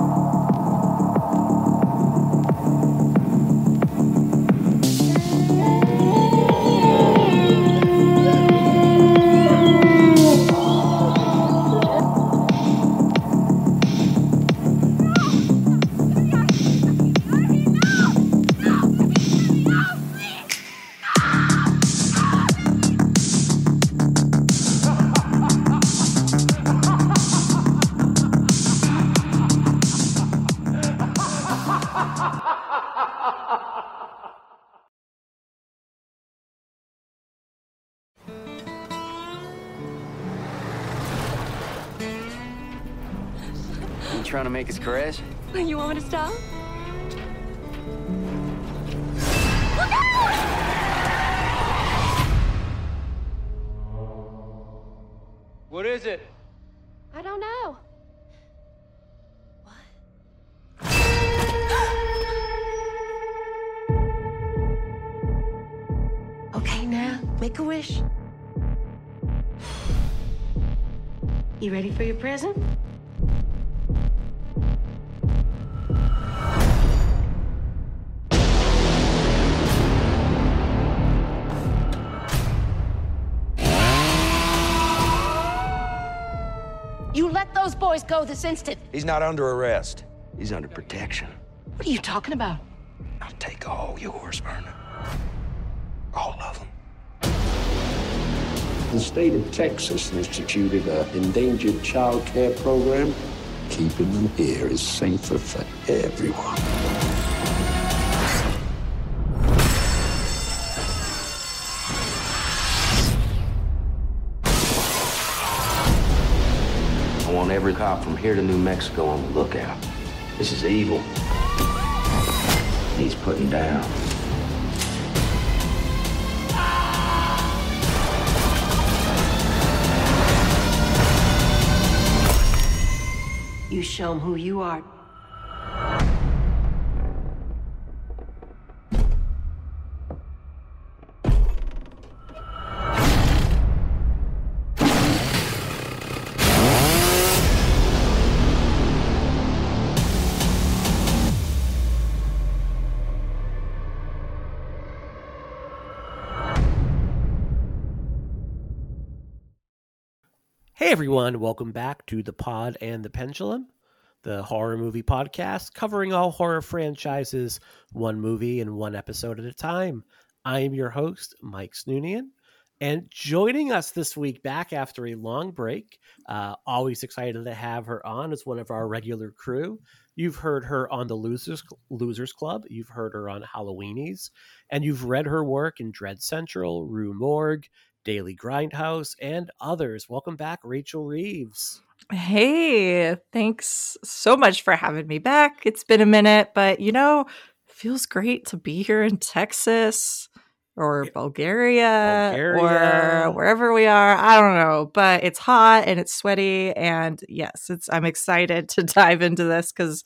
You crash? You want me to stop? Look out! What is it? I don't know. Okay, now, make a wish. You ready for your present? Let those boys go this instant. He's not under arrest. He's under protection. What are you talking about? I'll take all yours, Verna. All of them. The state of Texas instituted an endangered child care program. Keeping them here is safer for everyone. Every cop from here to New Mexico on the lookout. This is evil. He's putting down. You show them who you are. Everyone, welcome back to the Pod and the Pendulum, the horror movie podcast covering all horror franchises, one movie and one episode at a time. I am your host, Mike Snoonian, and joining us this week back after a long break, uh, always excited to have her on as one of our regular crew. You've heard her on the Losers Losers Club, you've heard her on Halloweenies, and you've read her work in Dread Central, Rue Morgue, Daily Grindhouse, and others. Welcome back, Rachel Reeves. Hey, thanks so much for having me back. It's been a minute, but you know, feels great to be here in Texas or Bulgaria, Bulgaria. or wherever we are. I don't know, but it's hot and it's sweaty and yes, it's I'm excited to dive into this cuz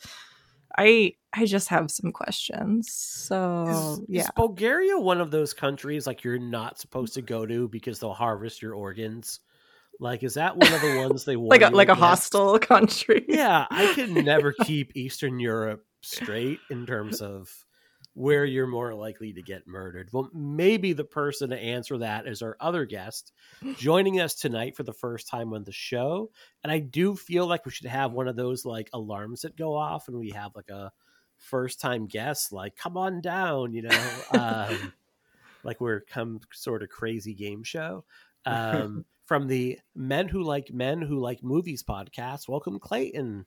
I I just have some questions. So, Is, yeah. is Bulgaria one of those countries like you're not supposed to go to because they'll harvest your organs? Like, is that one of the ones they like a like a hostile country. Yeah, I can never keep Eastern Europe straight in terms of where you're more likely to get murdered. Well, maybe the person to answer that is our other guest joining us tonight for the first time on the show. And I do feel like we should have one of those like alarms that go off and we have like a first time guest, like, come on down, you know, um, like we're come sort of crazy game show. Um, from the Men Who Like Men Who Like Movies podcast. Welcome, Clayton.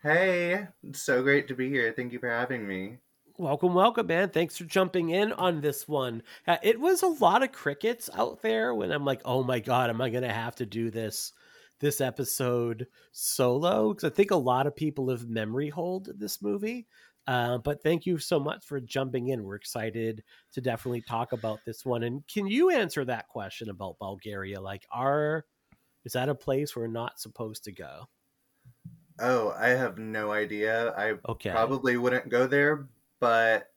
Hey, it's so great to be here. Thank you for having me. Welcome, welcome, man. Thanks for jumping in on this one. Uh, it was a lot of crickets out there when I'm like, oh my god, am I going to have to do this this episode solo? Because I think a lot of people have memory hold this movie. Uh, but thank you so much for jumping in. We're excited to definitely talk about this one. And can you answer that question about Bulgaria? Like, are is that a place we're not supposed to go? Oh, I have no idea. I Okay. probably wouldn't go there, but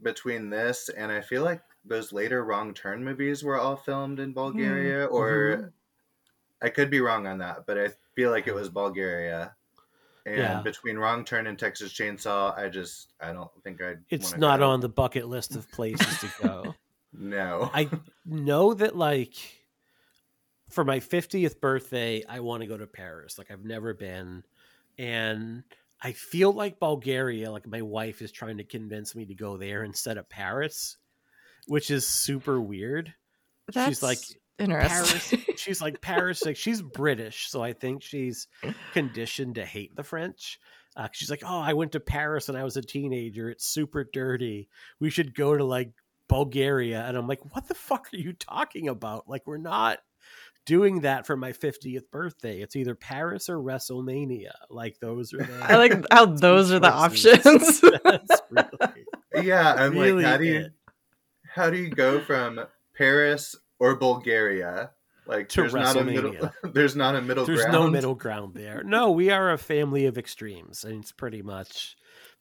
between this and I feel like those later Wrong Turn movies were all filmed in hmm. Bulgaria, mm-hmm. or I could be wrong on that, but I feel like it was Bulgaria. And Yeah. between Wrong Turn and Texas Chainsaw, I just I don't think I'd. It's not go. on the bucket list of places to go. No. I know that like for my 50th birthday, I want to go to Paris. Like I've never been. And I feel like Bulgaria, like my wife is trying to convince me to go there instead of Paris, which is super weird. That's she's like Paris. She's like Paris. Like she's British, so I think she's conditioned to hate the French. Uh, she's like, oh, I went to Paris when I was a teenager. It's super dirty. We should go to like Bulgaria. And I'm like, what the fuck are you talking about? Like, we're not doing that for my 50th birthday. It's either Paris or WrestleMania. Like, those are the. I like how those are the options. Really, yeah, I'm really like, how do you it. how do you go from Paris or Bulgaria? Like, To there's not a middle. WrestleMania. There's not a middle There's ground. no middle ground there. No, we are a family of extremes, and it's pretty much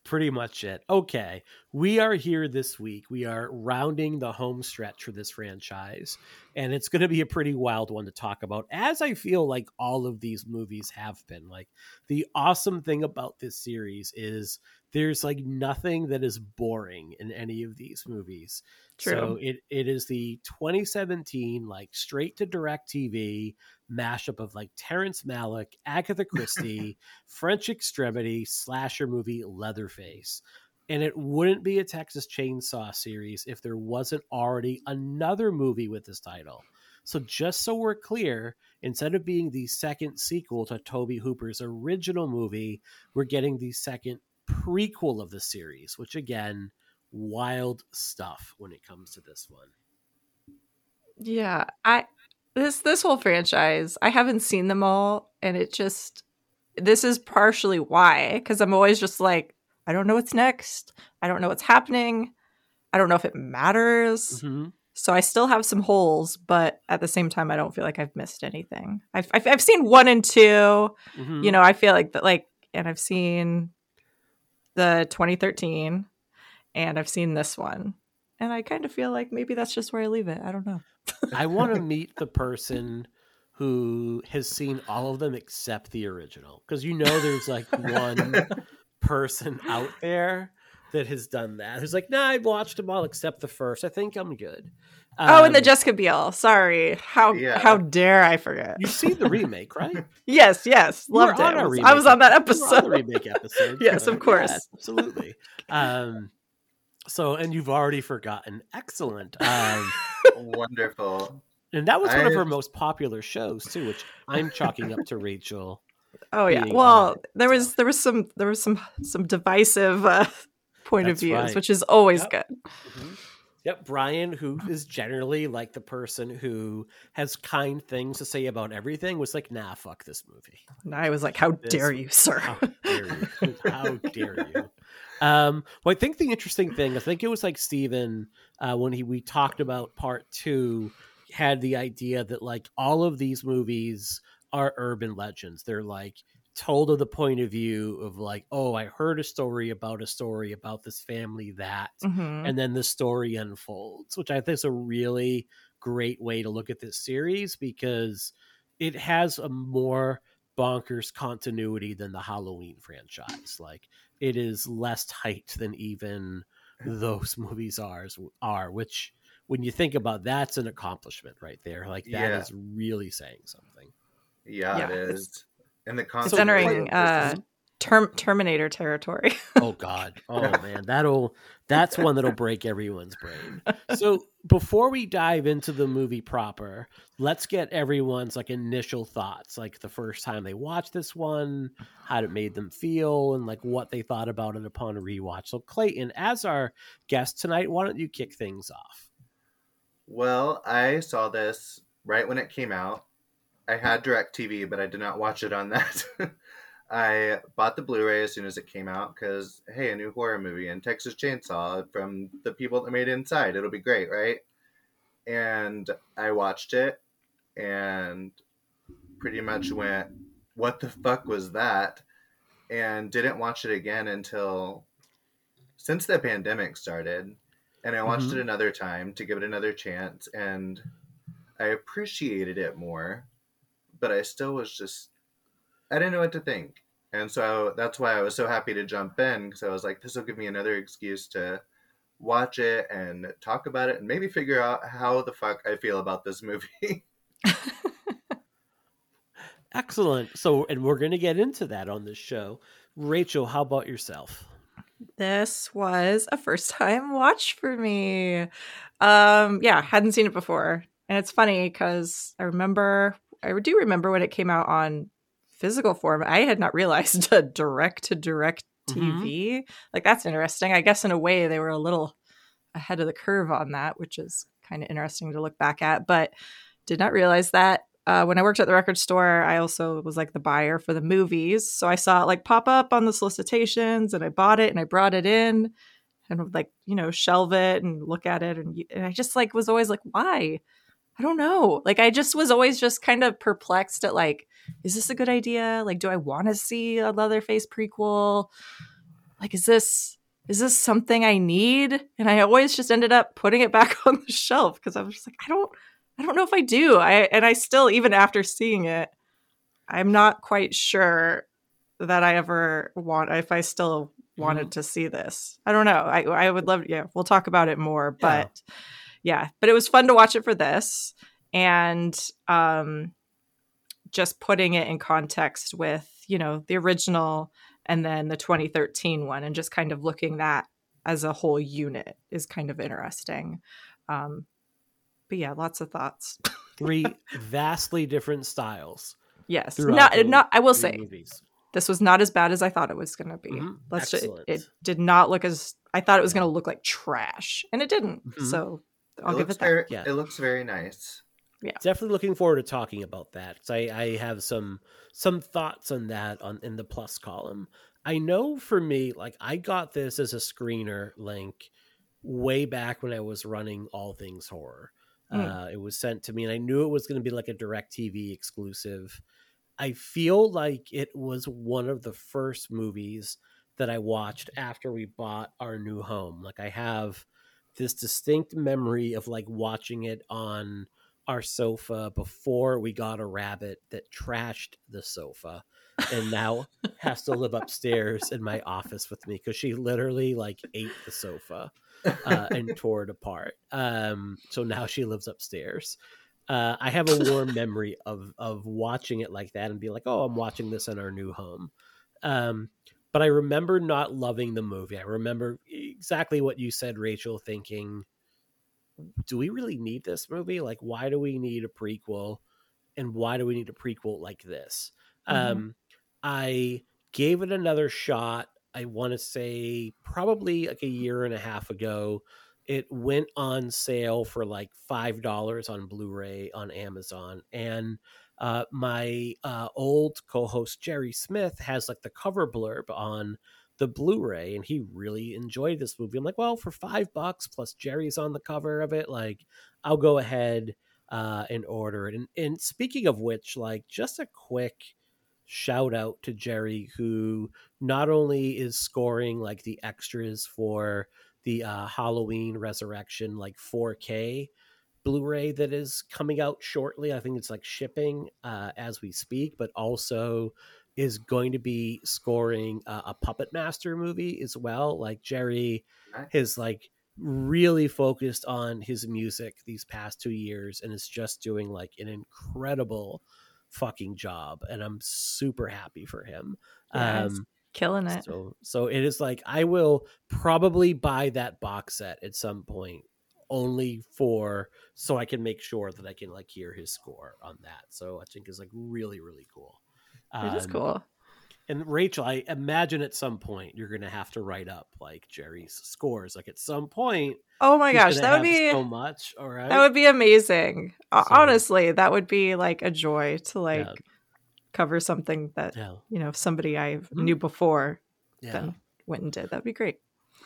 pretty much it. Okay. We are here this week. We are rounding the home stretch for this franchise, and it's going to be a pretty wild one to talk about, as I feel like all of these movies have been. Like, the awesome thing about this series is there's like nothing that is boring in any of these movies. True. So it, it is the 2017 like straight to DirecTV mashup of like Terrence Malick, Agatha Christie, French Extremity, slasher movie Leatherface. And it wouldn't be a Texas Chainsaw series if there wasn't already another movie with this title. So just so we're clear, instead of being the second sequel to Tobe Hooper's original movie, we're getting the second prequel of the series, which again, wild stuff when it comes to this one. yeah, I this this whole franchise, I haven't seen them all, and it just this is partially why because I'm always just like I don't know what's next. I don't know what's happening. I don't know if it matters. Mhm. So I still have some holes, but at the same time, I don't feel like I've missed anything. I've I've, I've seen one and 2 Mhm. You know, I feel like that, like, and I've seen the 2013, and I've seen this one, and I kind of feel like maybe that's just where I leave it. I don't know. I want to meet the person who has seen all of them except the original because you know there's like one person out there that has done that who's like, nah, I've watched them all except the first. I think I'm good. oh, and the Um, Jessica Biel. Sorry, how Yeah. how dare I forget? you've seen the remake, right? Yes, yes, You were loved it. on I our was, I was on that ep- on the episode. remake episode. Yes, of course. yeah, absolutely. Um, so, and you've already forgotten. Excellent. Um, Wonderful. and that was one of her most popular shows too, which I'm chalking up to Rachel. Oh yeah. Well, on there was there was some there was some some divisive uh, point That's of views, right. which is always Yep. good. Yep, Brian, who is generally like the person who has kind things to say about everything, was like, "Nah, fuck this movie." And I was like, "How This- dare you, sir?" How dare you? How dare you? Um, well, I think the interesting thing, I think it was like Steven, uh, when he we talked about part two, had the idea that like all of these movies are urban legends. They're like told of the point of view of like, oh, I heard a story about a story about this family that, Mhm. and then the story unfolds, which I think is a really great way to look at this series because it has a more bonkers continuity than the Halloween franchise. Like it is less tight than even those movies are are, which when you think about that's an accomplishment right there. Like that is Yeah. really saying something. Yeah, Yeah, it's- is. And the It's concept entering uh, term Terminator territory. Oh God. Oh man, that'll that's one that'll break everyone's brain. So before we dive into the movie proper, let's get everyone's like initial thoughts, like the first time they watched this one, how it made them feel, and like what they thought about it upon rewatch. So Clayton, as our guest tonight, why don't you kick things off? Well, I saw this right when it came out. I had DirecTV, but I did not watch it on that. I bought the Blu-ray as soon as it came out because hey, a new horror movie and Texas Chainsaw from the people that made Inside. It'll be great, right? And I watched it and pretty much went, "What the fuck was that?" And didn't watch it again until since the pandemic started. And I watched Mhm. it another time to give it another chance, and I appreciated it more. But I still was just, I didn't know what to think. And so that's why I was so happy to jump in because I was like, this will give me another excuse to watch it and talk about it and maybe figure out how the fuck I feel about this movie. Excellent. So, and we're going to get into that on this show. Rachel, how about yourself? This was a first time watch for me. Um, yeah, hadn't seen it before. And it's funny because I remember, I do remember when it came out on physical form. I had not realized a direct to direct TV. Like, that's interesting. I guess in a way they were a little ahead of the curve on that, which is kind of interesting to look back at, but did not realize that. Uh, when I worked at the record store, I also was like the buyer for the movies. So I saw it like pop up on the solicitations and I bought it and I brought it in and would like, you know, shelve it and look at it. And, and I just like was always like, why? I don't know. Like I just was always just kind of perplexed at like, is this a good idea? Like, do I want to see a Leatherface prequel? Like, is this is this something I need? And I always just ended up putting it back on the shelf because I was just like, I don't I don't know if I do. I and I still even after seeing it, I'm not quite sure that I ever want if I still wanted to see this. I don't know. I I would love yeah, we'll talk about it more, but yeah, but it was fun to watch it for this and um just putting it in context with, you know, the original and then the 2013 one and just kind of looking that as a whole unit is kind of interesting. Um but yeah, lots of thoughts. Three vastly different styles. yes. Not the not I will say movies. this was not as bad as I thought it was going to be. Mhm. Let's just, it, it did not look as I thought it was going to look like trash, and it didn't. Mhm. So I'll it give it that. very, Yeah. it looks very nice. Definitely looking forward to talking about that because I, I have some some thoughts on that on in the plus column. I know for me, like I got this as a screener link way back when I was running all things horror. Mm. Uh, it was sent to me, and I knew it was going to be like a DirecTV exclusive. I feel like it was one of the first movies that I watched after we bought our new home. Like I have this distinct memory of like watching it on our sofa before we got a rabbit that trashed the sofa and now has to live upstairs in my office with me because she literally like ate the sofa uh, and tore it apart. Um, so now she lives upstairs. Uh, I have a warm memory of of watching it like that and be like, "Oh, I'm watching this in our new home." Um, but I remember not loving the movie. I remember exactly what you said, Rachel, thinking, "Do we really need this movie? Like, why do we need a prequel? And why do we need a prequel like this?" Mhm. Um, I gave it another shot. I want to say probably like a year and a half ago. It went on sale for like five dollars on Blu-ray on Amazon, and uh, my uh, old co-host Jerry Smith has like the cover blurb on the Blu-ray, and he really enjoyed this movie. I'm like, well, for five bucks plus Jerry's on the cover of it, like I'll go ahead uh, and order it. And, and speaking of which, like just a quick shout out to Jerry, who not only is scoring like the extras for the uh, Halloween Resurrection like 4K Blu-ray that is coming out shortly. I think it's like shipping uh, as we speak, but also is going to be scoring uh, a Puppet Master movie as well. Like Jerry has like really focused on his music these past two years and is just doing like an incredible fucking job and i'm super happy for him um Killing it. so so it is like i will probably buy that box set at some point only for so i can make sure that i can like hear his score on that so i think is like really really cool it is Um, cool. and Rachel, I imagine at some point you're gonna have to write up like Jerry's scores. Like at some point, Oh my gosh, that would be so much. All right, that would be amazing. So- Honestly, that would be like a joy to like Yeah. cover something that yeah, you know somebody I Mhm. knew before yeah. then went and did. That'd be great.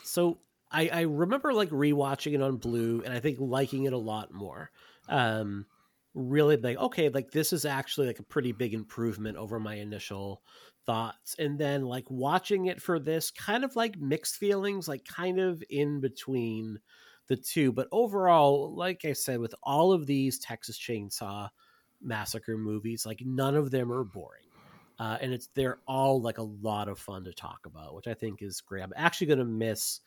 So I, I remember like rewatching it on Blue, and I think liking it a lot more. Um, really like okay, like this is actually like a pretty big improvement over my initial thoughts, and then like watching it for this, kind of like mixed feelings, like kind of in between the two. But overall, like I said, with all of these Texas Chainsaw Massacre movies, like none of them are boring. uh, and it's they're all like a lot of fun to talk about, which I think is great. I'm actually going to miss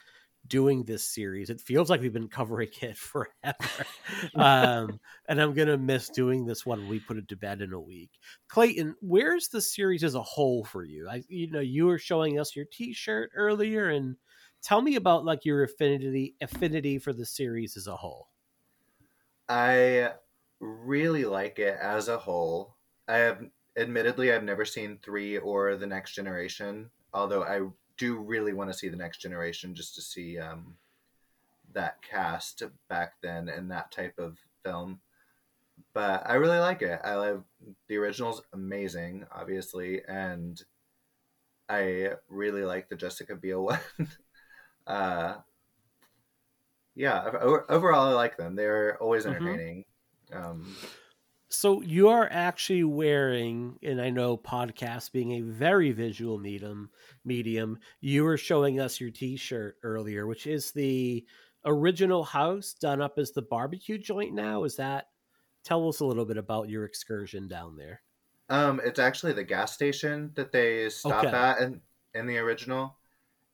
doing this series. It feels like we've been covering it forever, um, and I'm going to miss doing this one. when We put it to bed in a week. Clayton, where's the series as a whole for you? I, you know, you were showing us your T-shirt earlier, and tell me about like your affinity affinity for the series as a whole. I really like it as a whole. I have admittedly I've never seen 3 or The Next Generation, although I do really want to see The Next Generation just to see um that cast back then and that type of film. But I really like it. I love the original's amazing, obviously, and I really like the Jessica Biel one. uh yeah, overall I like them. They're always Mhm. entertaining. Um So you are actually wearing, and I know podcast being a very visual medium, medium. You were showing us your T-shirt earlier, which is the original house done up as the barbecue joint. Now, is that? Tell us a little bit about your excursion down there. Um, it's actually the gas station that they stop Okay. at in, in the original.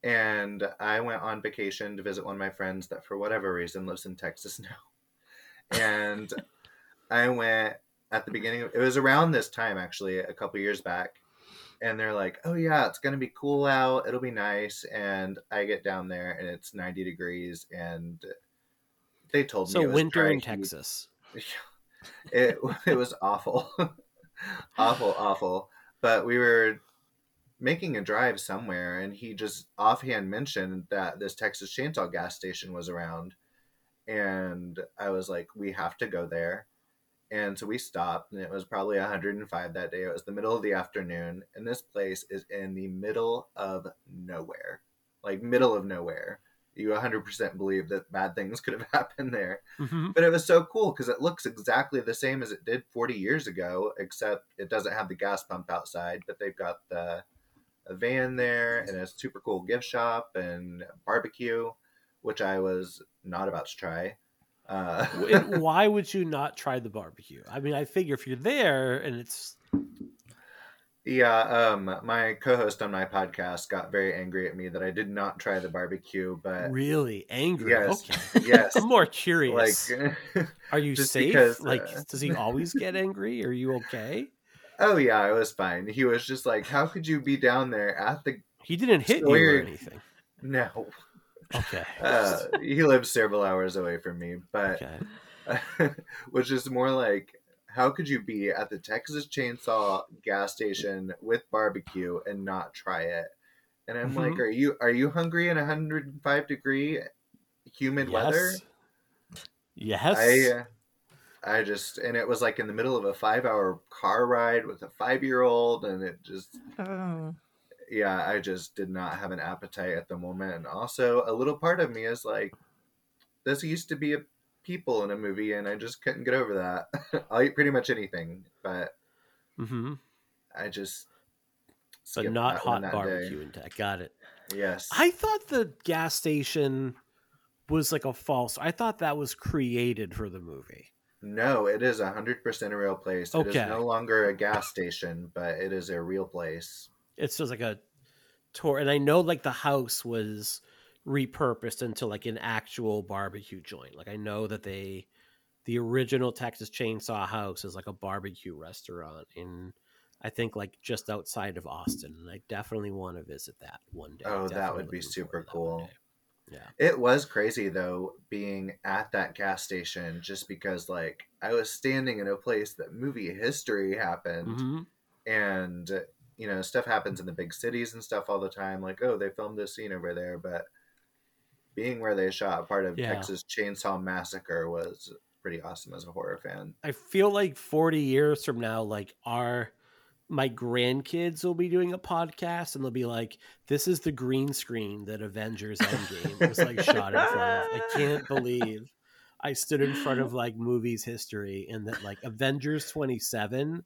And I went on vacation to visit one of my friends that, for whatever reason, lives in Texas now. And I went at the mm-hmm. beginning. Of, it was around this time, actually, a couple years back. And they're like, "Oh yeah, it's gonna be cool out. It'll be nice." And I get down there, and it's ninety degrees. And they told me So it was winter in heat. Texas. it it was awful awful awful but we were making a drive somewhere and he just offhand mentioned that this texas chainsaw gas station was around and i was like we have to go there and so we stopped and it was probably 105 that day. It was the middle of the afternoon and this place is in the middle of nowhere like middle of nowhere. You 100% believe that bad things could have happened there. Mhm. but it was so cool because it looks exactly the same as it did 40 years ago except it doesn't have the gas pump outside but they've got the a van there and a super cool gift shop and barbecue which i was not about to try uh, Why would you not try the barbecue? I mean, I figure if you're there and it's yeah um my co-host on my podcast got very angry at me that i did not try the barbecue but really angry, yes okay. yes I'm more curious. like Are you safe? because, like, uh, does he always get angry? Are you okay? oh yeah i was fine he was just like how could you be down there at the He didn't hit So you or anything. no Okay. uh, he lives several hours away from me, but okay. which is more like, how could you be at the Texas Chainsaw gas station with barbecue and not try it? And I'm like, Mhm. are you are you hungry in 105 degree humid weather? Yes. Yes. I uh, I just and it was like in the middle of a five hour car ride with a five year old, and it just Oh. Yeah, I just did not have an appetite at the moment. And also, a little part of me is like, this used to be a people in a movie, and I just couldn't get over that. I'll eat pretty much anything, but mm-hmm. I just. Skipped not hot day. barbecue and tech. Got it. Yes. I thought the gas station was like a false. I thought that was created for the movie. No, it is a hundred percent a real place. Okay. It is no longer a gas station, but it is a real place. It's just like a tour, and I know like the house was repurposed into like an actual barbecue joint. Like I know that they, the original Texas Chainsaw House is like a barbecue restaurant in, I think like just outside of Austin, and I definitely want to visit that one day. Oh, that would be super forward to that one cool. Yeah. It was crazy though being at that gas station just because like I was standing in a place that movie history happened Mhm. and you know stuff happens in the big cities and stuff all the time like oh they filmed this scene over there but being where they shot part of Yeah. Texas Chainsaw Massacre was pretty awesome as a horror fan. I feel like 40 years from now, like our my grandkids will be doing a podcast and they'll be like, This is the green screen that Avengers Endgame was like shot in front of. I can't believe I stood in front of like movies history and that like Avengers 27,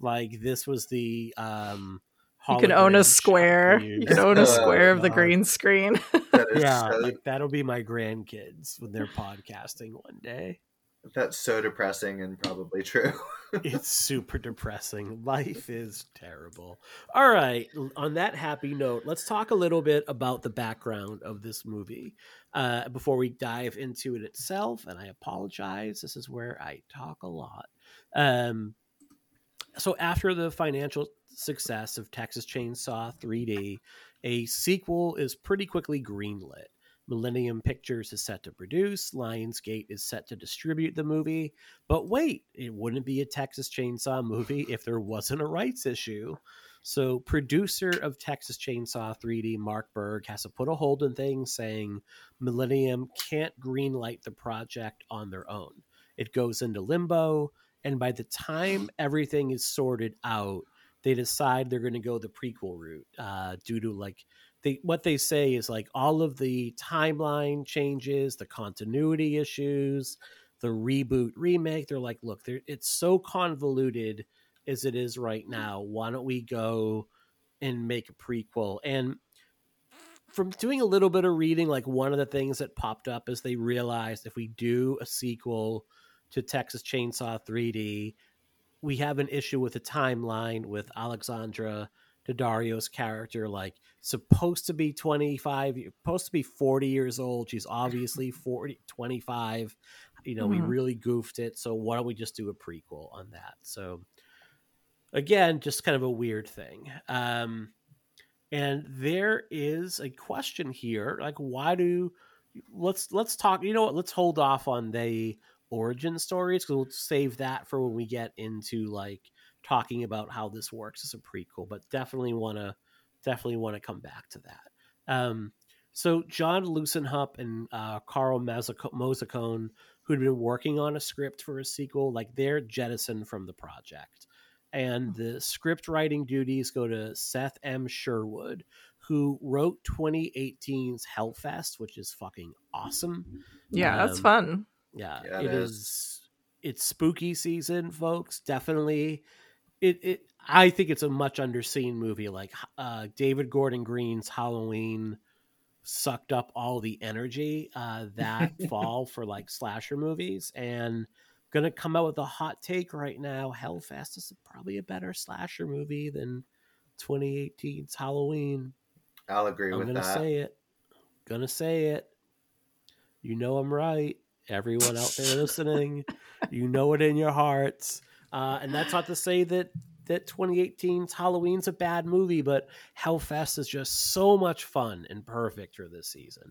like this was the um You can own a square. You can own a Oh, square of the green screen. That is Yeah, so like that'll be my grandkids when they're podcasting one day. That's so depressing and probably true. it's super depressing. Life is terrible. All right. On that happy note, let's talk a little bit about the background of this movie uh, before we dive into it itself. And I apologize. This is where I talk a lot. Um, so, after the financial success of Texas Chainsaw 3D, a sequel is pretty quickly greenlit. Millennium Pictures is set to produce, Lionsgate is set to distribute the movie. But wait, it wouldn't be a Texas Chainsaw movie if there wasn't a rights issue. So, producer of Texas Chainsaw 3D, Mark Burg, has to put a hold on things, saying Millennium can't greenlight the project on their own. It goes into limbo, and by the time everything is sorted out, they decide they're going to go the prequel route uh, due to like they what they say is like all of the timeline changes, the continuity issues, the reboot remake. They're like, look, they're, it's so convoluted as it is right now. Why don't we go and make a prequel? And from doing a little bit of reading, like one of the things that popped up is they realized if we do a sequel to Texas Chainsaw 3D, we have an issue with the timeline with Alexandra Daddario's character like supposed to be 25 supposed to be 40 years old. She's obviously 40 25 you know mm-hmm. we really goofed it so why don't we just do a prequel on that? So again just kind of a weird thing. Um and there is a question here like why do let's let's talk you know what let's hold off on the origin stories because we'll save that for when we get into like talking about how this works as a prequel, but definitely want to definitely want to come back to that. Um, so John Lucenhup and uh, Carl Mazzocone, who'd been working on a script for a sequel, like they're jettisoned from the project, and hmm. the script writing duties go to Seth M. Sherwood, who wrote 2018's Hellfest, which is fucking awesome. Yeah, um, that's fun. Yeah, yeah it, it is. is. It's spooky season, folks. Definitely it, it I think it's a much underseen movie. Like uh, David Gordon Green's Halloween sucked up all the energy uh, that fall for like slasher movies, and gonna come out with a hot take right now. Hellfest is probably a better slasher movie than 2018's Halloween. I'll agree I'm with gonna that. say it. Gonna say it. You know I'm right. Everyone out there listening, you know it in your hearts. Uh, and that's not to say that that 2018's Halloween's a bad movie, but Hellfest is just so much fun and perfect for this season.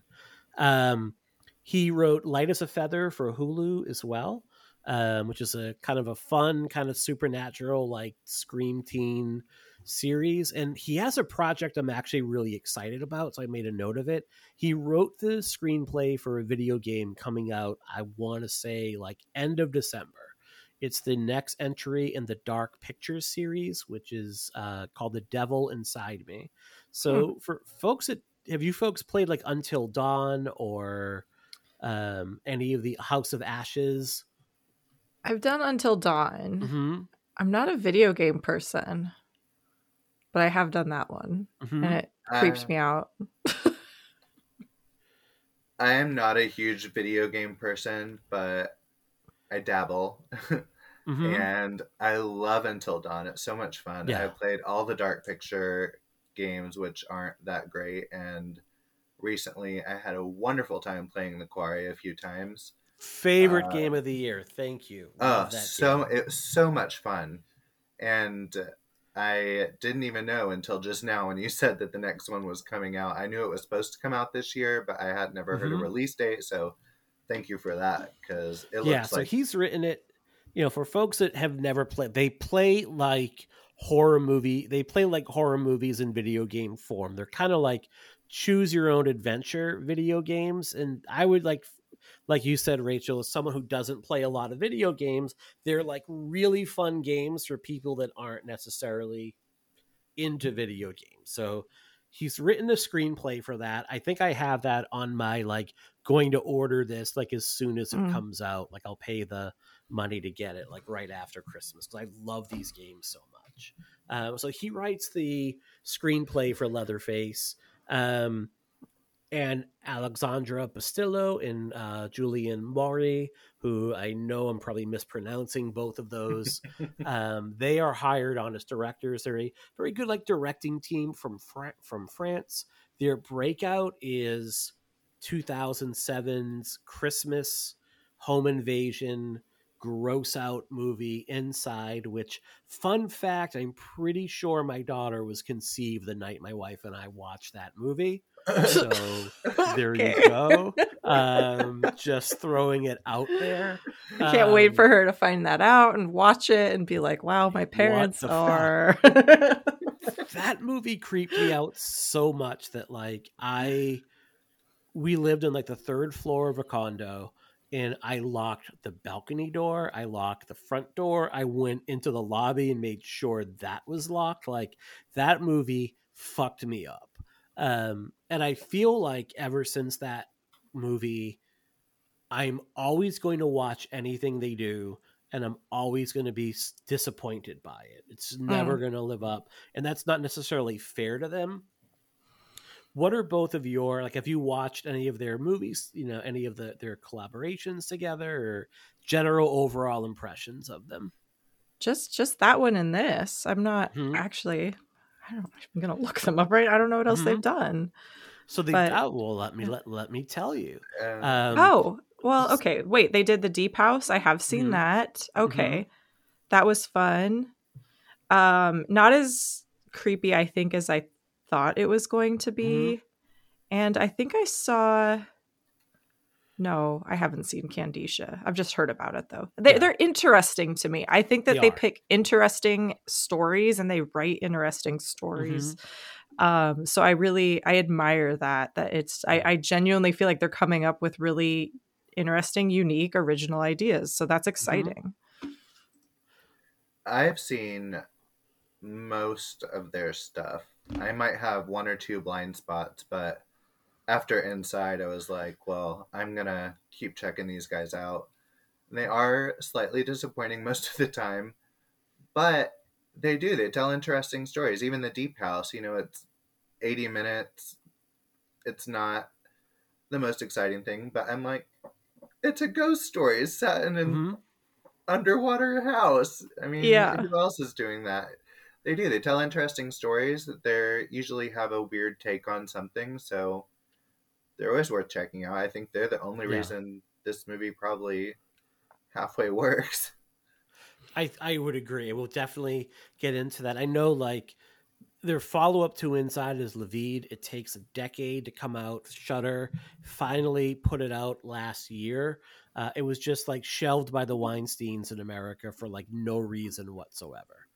Um, he wrote Light as a Feather for Hulu as well, um, which is a kind of a fun, kind of supernatural, like Scream Teen series. And he has a project I'm actually really excited about, so I made a note of it. He wrote the screenplay for a video game coming out, I want to say, like end of December. It's the next entry in the Dark Pictures series, which is uh, called The Devil Inside Me. So, hmm. for folks that have you folks played like Until Dawn or um, any of the House of Ashes? I've done Until Dawn. Mm-hmm. I'm not a video game person, but I have done that one, mm-hmm. and it creeps uh, me out. I am not a huge video game person, but I dabble. mm-hmm. And I love Until Dawn. It's so much fun. Yeah. I've played all the Dark Picture games, which aren't that great. And recently I had a wonderful time playing the Quarry a few times. Favorite uh, game of the year. Thank you. oh, so game. it was so much fun. And I didn't even know until just now when you said that the next one was coming out. I knew it was supposed to come out this year, but I had never mm-hmm. heard a mm-hmm. release date. So thank you for that because it looks yeah. So like... he's written it. You know, for folks that have never played, they play like horror movie. They play like horror movies in video game form. They're kind of like choose your own adventure video games. And I would like, like you said, Rachel, as someone who doesn't play a lot of video games, they're like really fun games for people that aren't necessarily into video games. So he's written the screenplay for that. I think I have that on my like going to order this like as soon as it mm. comes out. Like I'll pay the money to get it like right after Christmas because I love these games so much. Um, so he writes the screenplay for Leatherface. Um, and Alexandra Bustillo and uh, Julien Maury, who I know I'm probably mispronouncing both of those. um, they are hired on as directors. They're a very good like directing team from Fra- from France. Their breakout is 2007's Christmas home invasion gross out movie Inside, which, fun fact, I'm pretty sure my daughter was conceived the night my wife and I watched that movie. So there Okay. you go. Um, just throwing it out there. I can't wait Um, for her to find that out and watch it and be like, wow, my parents are. that movie creeped me out so much that like I we lived on like the third floor of a condo and I locked the balcony door, I locked the front door, I went into the lobby and made sure that was locked. Like that movie fucked me up. Um and I feel like ever since that movie I'm always going to watch anything they do and I'm always going to be disappointed by it. It's never going to live up, and that's not necessarily fair to them. What are both of your like? Have you watched any of their movies? You know, any of the their collaborations together, or general overall impressions of them? just just that one and this. I'm not Mhm. actually. I don't. I'm gonna look them up right. I don't know what else Mhm. they've done. So they But- oh, well, let me let let me tell you. Um, oh well, okay. Wait, they did the Deep House. I have seen Mhm. that. Okay, that was fun. Um, not as creepy, I think, as I thought it was going to be. And I think I saw. No, I haven't seen Kandisha. I've just heard about it though. They, Yeah. They're interesting to me. I think that They they, pick interesting stories and they write interesting stories. Mm-hmm. Um, so I really I admire that. That it's I, I genuinely feel like they're coming up with really interesting, unique, original ideas. So Mm-hmm. that's exciting. I've seen most of their stuff. I might have one or two blind spots, but after Inside, I was like, well, I'm gonna keep checking these guys out. And they are slightly disappointing most of the time, but they do. They tell interesting stories. Even the Deep House, you know, it's 80 minutes. It's not the most exciting thing, but I'm like, it's a ghost story. It's set in an Mhm. underwater house. I mean, Yeah. who else is doing that? They do. They tell interesting stories. That they usually have a weird take on something, so they're always worth checking out. I think they're the only Yeah. reason this movie probably halfway works. I I would agree. We'll definitely get into that. I know like their follow up to Inside is Livide. It takes a decade to come out. Shutter finally put it out last year. Uh, it was just like shelved by the Weinsteins in America for like no reason whatsoever.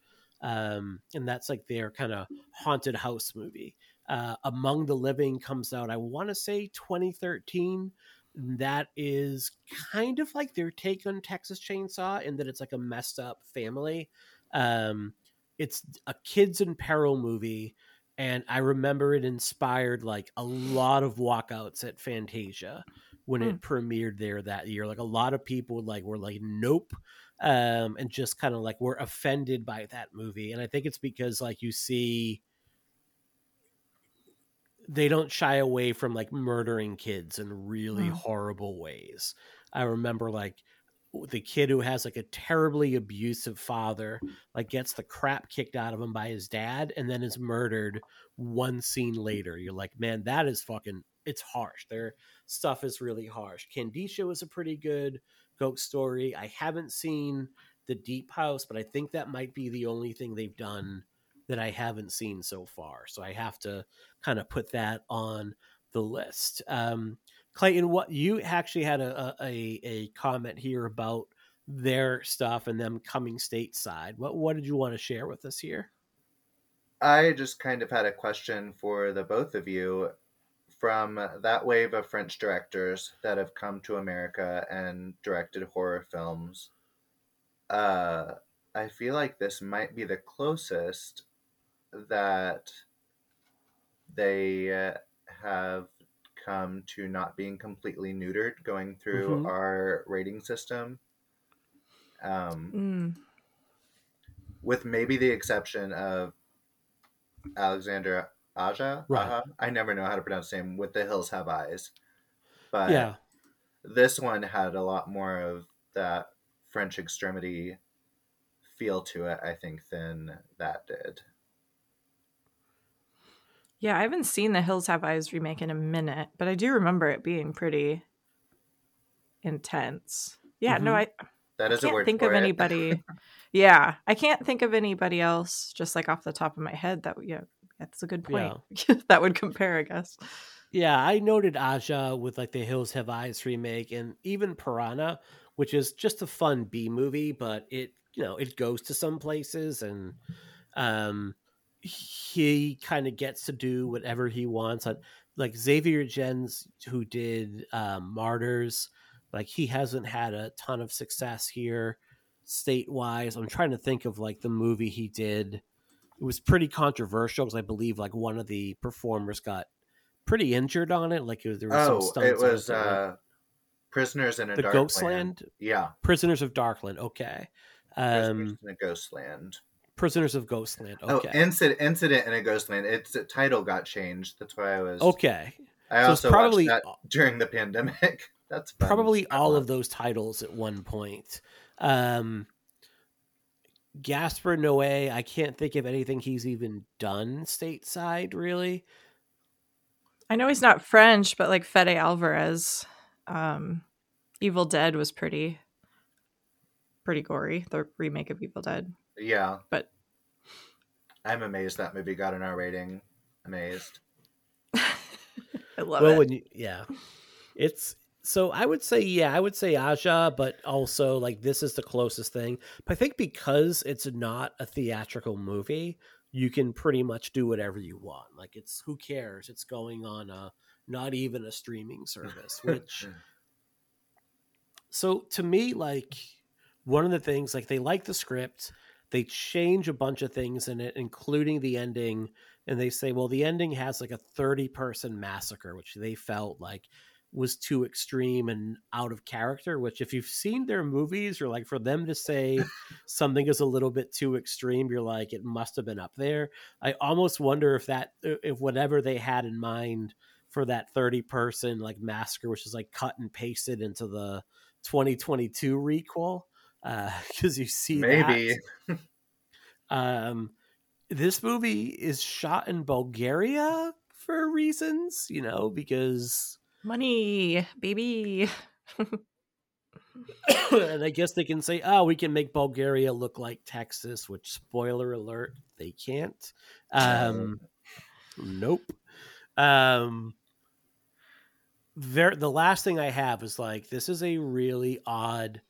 Um, and that's like their kind of haunted house movie. Uh, Among the Living comes out, I want to say 2013 that is kind of like their take on Texas Chainsaw in that it's like a messed up family. Um, it's a kids in peril movie, and I remember it inspired like a lot of walkouts at Fantasia when it premiered there that year. Like a lot of people like were like, nope. Um, and just kind of like were offended by that movie. And I think it's because like you see they don't shy away from like murdering kids in really Mm. horrible ways. I remember like the kid who has like a terribly abusive father like gets the crap kicked out of him by his dad and then is murdered one scene later you're like man that is fucking it's harsh their stuff is really harsh kandisha was a pretty good ghost story i haven't seen the deep house but i think that might be the only thing they've done that i haven't seen so far so i have to kind of put that on the list um Clayton, what you actually had a, a a comment here about their stuff and them coming stateside. What what did you want to share with us here? I just kind of had a question for the both of you from that wave of French directors that have come to America and directed horror films. Uh, I feel like this might be the closest that they uh, have come to not being completely neutered going through Mhm. our rating system. Um, Mm. with maybe the exception of Alexandre Aja. Right. Aja? I never know how to pronounce his name. With the hills have eyes, but yeah, this one had a lot more of that French extremity feel to it, I think, than that did. Yeah, I haven't seen the Hills Have Eyes remake in a minute, but I do remember it being pretty intense. Yeah, no, Mhm. I That is a can't word think for of it. anybody. yeah, I can't think of anybody else just like off the top of my head that yeah, that's a good point. that would compare, I guess. yeah. I noted Aja with like the Hills Have Eyes remake, and even Piranha, which is just a fun B movie, but it you know it goes to some places and um he kind of gets to do whatever he wants. Like- Like Xavier Gens, who did um, Martyrs, like he hasn't had a ton of success here state wise. I'm trying to think of like the movie he did. It was pretty controversial because I believe like one of the performers got pretty injured on it. Like it was, there was some Oh, stunts it was uh, Prisoners in a the Dark Ghostland, Yeah, Prisoners of Darkland. Okay, Prisoners um, in a Ghostland. Prisoners of Ghostland. Okay, Oh, incident incident in a Ghostland. Its the title got changed. That's why I was. okay. I So also probably- watched that during the pandemic. That's fun. probably I all love- of those titles at one point. Um, Gaspar Noé, I can't think of anything he's even done stateside, really. I know he's not French, but like Fede Alvarez, um, Evil Dead was pretty, pretty gory. The remake of Evil Dead, Yeah, but I'm amazed that movie got an R rating. Amazed. I love well, it. when you, yeah, it's so I would say yeah, I would say Aja, but also like this is the closest thing. But I think because it's not a theatrical movie, you can pretty much do whatever you want. Like it's who cares? It's going on a not even a streaming service, which so to me like one of the things like they like the script they change a bunch of things in it including the ending and they say well the ending has like a 30 person massacre which they felt like was too extreme and out of character which if you've seen their movies or like for them to say something is a little bit too extreme you're like it must have been up there. I almost wonder if that uh, if whatever they had in mind for that 30 person like massacre which is like cut and pasted into the 2022 requel because you see Maybe. that. um this movie is shot in bulgaria for reasons you know because Money, baby. and i guess they can say oh we can make bulgaria look like texas which spoiler alert they can't um nope um there the last thing i have is like this is a really odd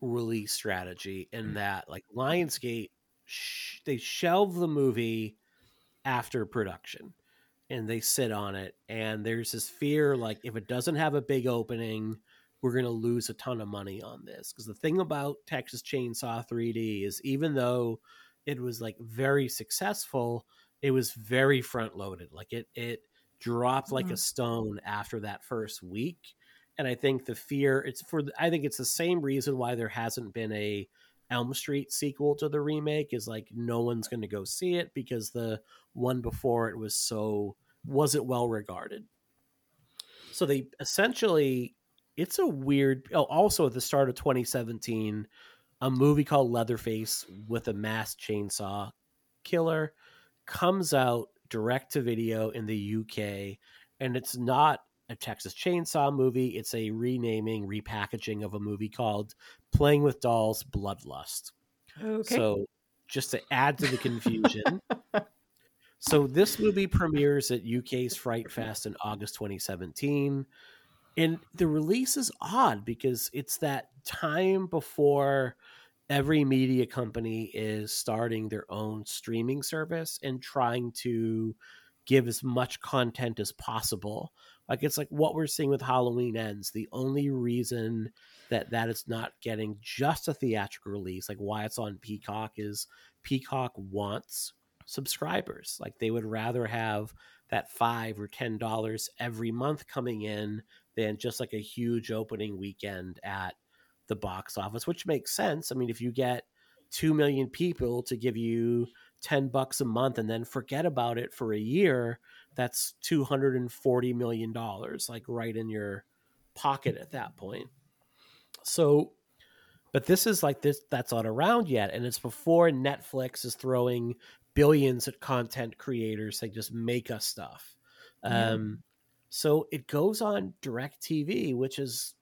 release strategy in that like lionsgate sh- they shelve the movie after production and they sit on it and there's this fear like if it doesn't have a big opening we're going to lose a ton of money on this because the thing about texas chainsaw 3d is even though it was like very successful it was very front loaded like it it dropped like a Mhm. stone after that first week and i think the fear it's for i think it's the same reason why there hasn't been a elm street sequel to the remake is like no one's going to go see it because the one before it was so wasn't well regarded. So they essentially it's a weird oh also at the start of 2017 a movie called leatherface with a mass chainsaw killer comes out direct to video in the uk and it's not a texas chainsaw movie. It's a renaming repackaging of a movie called playing with dolls bloodlust. Okay. so just to add to the confusion so this movie premieres at uk's fright fest in august 2017 and the release is odd because it's that time before every media company is starting their own streaming service and trying to give as much content as possible like it's like what we're seeing with halloween ends the only reason that that is not getting just a theatrical release like why it's on peacock is peacock wants subscribers. Like they would rather have that five or ten dollars every month coming in than just like a huge opening weekend at the box office which makes sense. I mean if you get 2 million people to give you 10 bucks a month and then forget about it for a year, that's 240 million dollars like right in your pocket at that point. So but this is like this that's not around yet and it's before Netflix is throwing billions at content creators like just make us stuff. Um so it goes on DirecTV, which is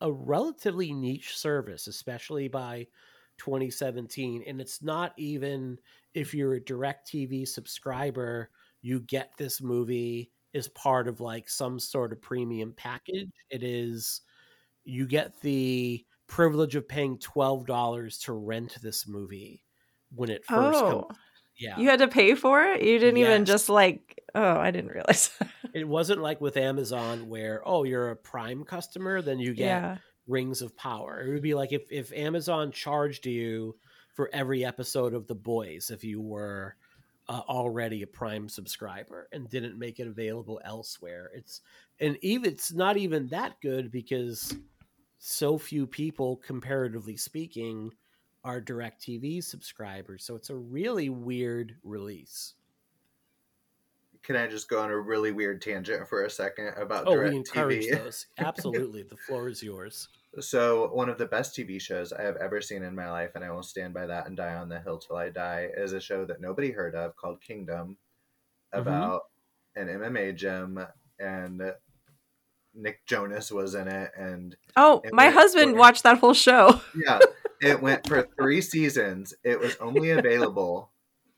a relatively niche service, especially by 2017. And it's not even if you're a DirecTV subscriber, you get this movie as part of like some sort of premium package. It is you get the privilege of paying $12 to rent this movie when it first Oh. comes. Yeah. You had to pay for it? You didn't even just like, oh, I didn't realize. it wasn't like with Amazon where, oh, you're a prime customer, then you get yeah. rings of power. It would be like if, if Amazon charged you for every episode of The Boys if you were uh, already a Prime subscriber and didn't make it available elsewhere. It's and even it's not even that good because so few people, comparatively speaking, are DirecTV subscribers. So it's a really weird release. Can I just go on a really weird tangent for a second about Oh, we encourage DirecTV? those. Absolutely. the floor is yours. So, one of the best TV shows I have ever seen in my life, and I will stand by that and die on the hill till I die, is a show that nobody heard of called Kingdom Mm-hmm. about an MMA gym, and Nick Jonas was in it. And Oh, my husband for- watched that whole show. yeah, it went for three seasons. It was only available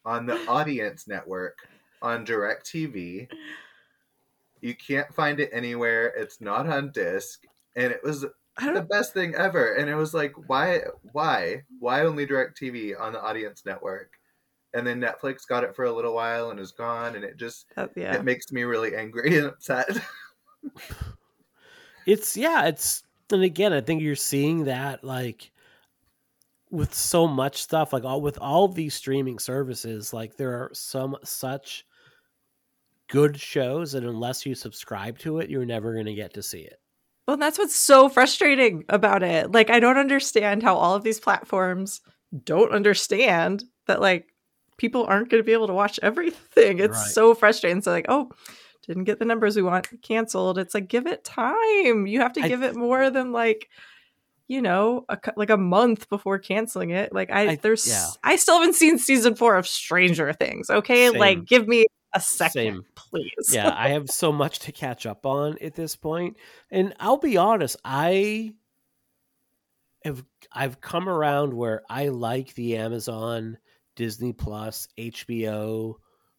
on the Audience Network on DirecTV. You can't find it anywhere. It's not on disc. And it was the best thing ever. And it was like, why, why, why only DirecTV on the Audience Network? And then Netflix got it for a little while and is gone, and it just that, yeah. it makes me really angry and upset. it's yeah it's and again i think you're seeing that like with so much stuff like all with all these streaming services like there are some such good shows and unless you subscribe to it you're never going to get to see it Well, that's what's so frustrating about it. Like, I don't understand how all of these platforms don't understand that, like, people aren't going to be able to watch everything. It's Right. so frustrating. So, like, oh, didn't get the numbers we want, canceled. It's like, give it time. You have to I- give it more than, like, you know, a, like a month before canceling it. Like, I, I- there's, yeah. I still haven't seen season four of Stranger Things. Okay. Same. Like, give me a second, Same. please. yeah i have so much to catch up on at this point and i'll be honest i have i've come around where i like the amazon disney plus hbo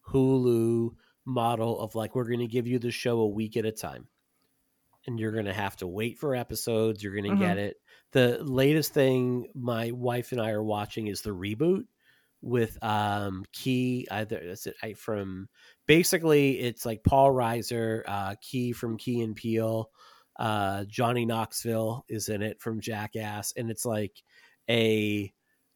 hulu model of like we're going to give you the show a week at a time and you're going to have to wait for episodes you're going to get mm-hmm. it the latest thing my wife and i are watching is the reboot with um key either is it I, from basically it's like Paul Reiser, uh, Key from Key and Peele, uh, Johnny Knoxville is in it from Jackass, and it's like a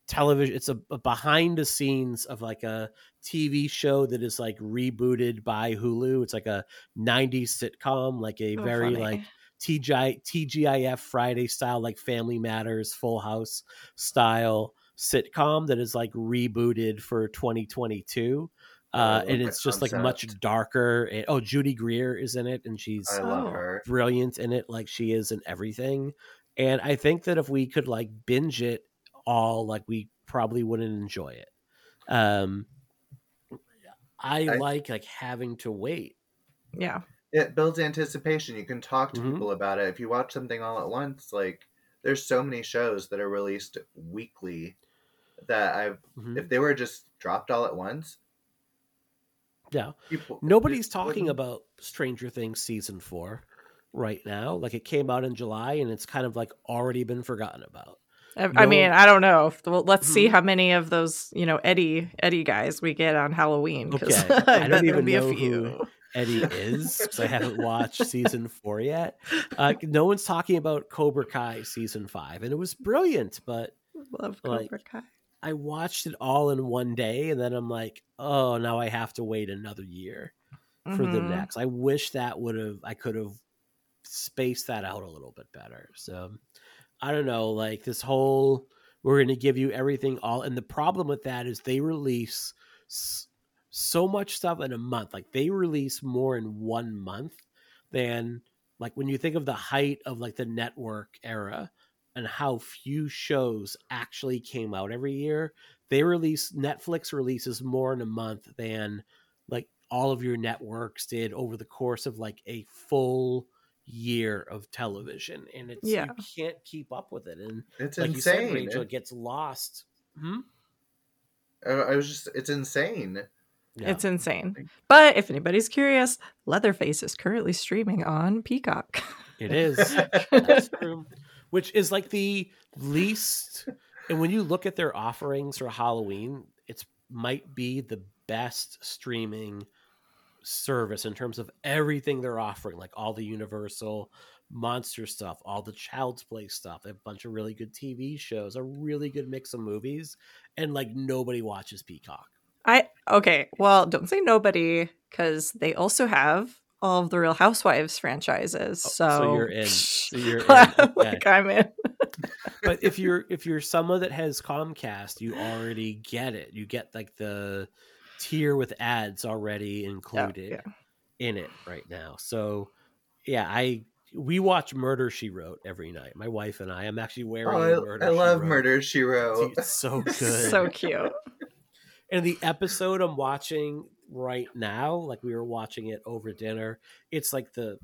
television. It's a, a behind the scenes of like a TV show that is like rebooted by Hulu. It's like a '90s sitcom, like a Oh, very funny. like TGI TGIF Friday style, like Family Matters, Full House style sitcom that is like rebooted for 2022 Oh, uh, and it's just like much darker. And, oh, Judy Greer is in it, and she's I love Oh. her. brilliant in it, like she is in everything. And I think that if we could like binge it all, like we probably wouldn't enjoy it. Um, I, I- like like having to wait. Yeah. it builds anticipation. You can talk to Mhm. people about it. If you watch something all at once, like there's so many shows that are released weekly that I've Mhm. if they were just dropped all at once, Yeah. people Nobody's talking wouldn't- about Stranger Things season four right now. Like it came out in July, and it's kind of like already been forgotten about. I, I No- mean, I don't know. Well, let's see Mhm. how many of those, you know, Eddie Eddie guys we get on Halloween. 'cause Okay. I, I don't there'll even be a know few. who Eddie is because I haven't watched season four yet. Uh, no one's talking about Cobra Kai season five, and it was brilliant. But Love Like, Cobra Kai. I watched it all in one day, and then I'm like, oh, now I have to wait another year for the Mhm. next. I wish that would have I could have spaced that out a little bit better. So I don't know, like this whole we're going to give you everything all. And the problem with that is they release s- so much stuff in a month. Like they release more in one month than like when you think of the height of like the network era and how few shows actually came out every year. They release Netflix releases more in a month than like all of your networks did over the course of like a full year of television and it's Yeah. you can't keep up with it and It's like you said insane. rachel it gets lost hmm? I, I was just, it's insane. Yeah. It's insane. But if anybody's curious, Leatherface is currently streaming on Peacock. It is. That's true. Which is like the least. And when you look at their offerings for Halloween, it's might be the best streaming service in terms of everything they're offering, like all the Universal monster stuff, all the Child's Play stuff, a bunch of really good TV shows, a really good mix of movies, and like nobody watches Peacock. I okay, well, don't say nobody because they also have all of the Real Housewives franchises. Oh, so, Oh, so you're in. So you're in. like I'm in. but if you're if you're someone that has Comcast, you already get it. You get like the tier with ads already included yeah. in it right now. So yeah, I we watch Murder She Wrote every night. My wife and I. I'm actually oh, wearing. Oh, Murder I, I She love Wrote. Murder She Wrote. It's so good. so cute. and the episode I'm watching right now, like we were watching it over dinner, it's like the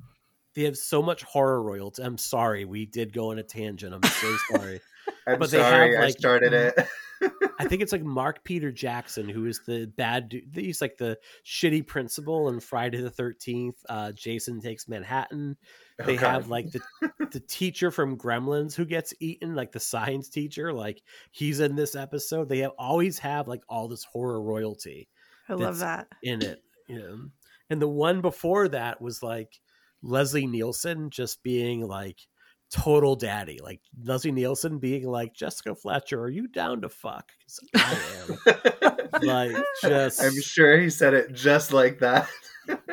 they have so much horror royalty. I'm sorry, we did go on a tangent. I'm so sorry. I'm but they sorry, have, I started it. I think it's like Mark Peter Jackson, who is the bad dude. He's like the shitty principal in Friday the Thirteenth. Uh, Jason takes Manhattan. They God. have like the the teacher from Gremlins who gets eaten, like the science teacher. Like he's in this episode. They have always have like all this horror royalty I love that. in it. You know, and the one before that was like Leslie Nielsen just being like total daddy, like Leslie Nielsen being like Jessica Fletcher, are you down to fuck? I am. like just I'm sure he said it just like that.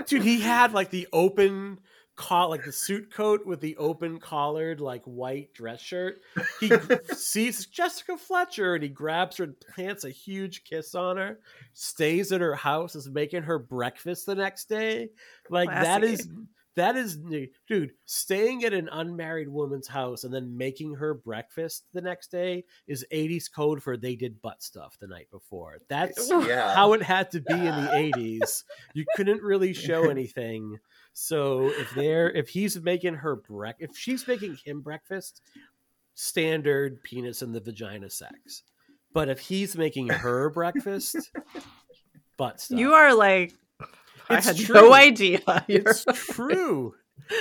dude he had like the open col like the suit coat with the open collared like white dress shirt. He sees jessica fletcher and he grabs her and plants a huge kiss on her stays at her house is making her breakfast the next day. Like that Classy. is that is dude staying at an unmarried woman's house and then making her breakfast the next day is 80s code for they did butt stuff the night before. That's yeah. how it had to be in the 80s you couldn't really show anything so if they're if he's making her break if she's making him breakfast standard penis and the vagina sex but if he's making her breakfast butt stuff You are like I It's had true. no idea. You're it's true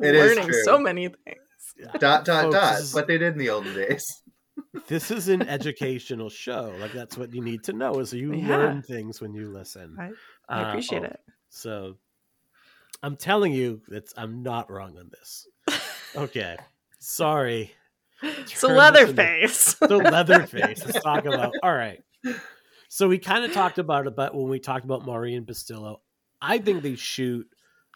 It is learning true. so many things. dot dot Folks, dot. this What they did in the olden days. this is an educational show like that's what you need to know is you Yeah. learn things when you listen I, I Uh, appreciate oh, it. So I'm telling you that I'm not wrong on this. Okay. Sorry. So Turn this into- Leatherface. The Leatherface. Let's talk about. All right. So we kind of talked about it, but when we talked about Maureen Bustillo, I think they shoot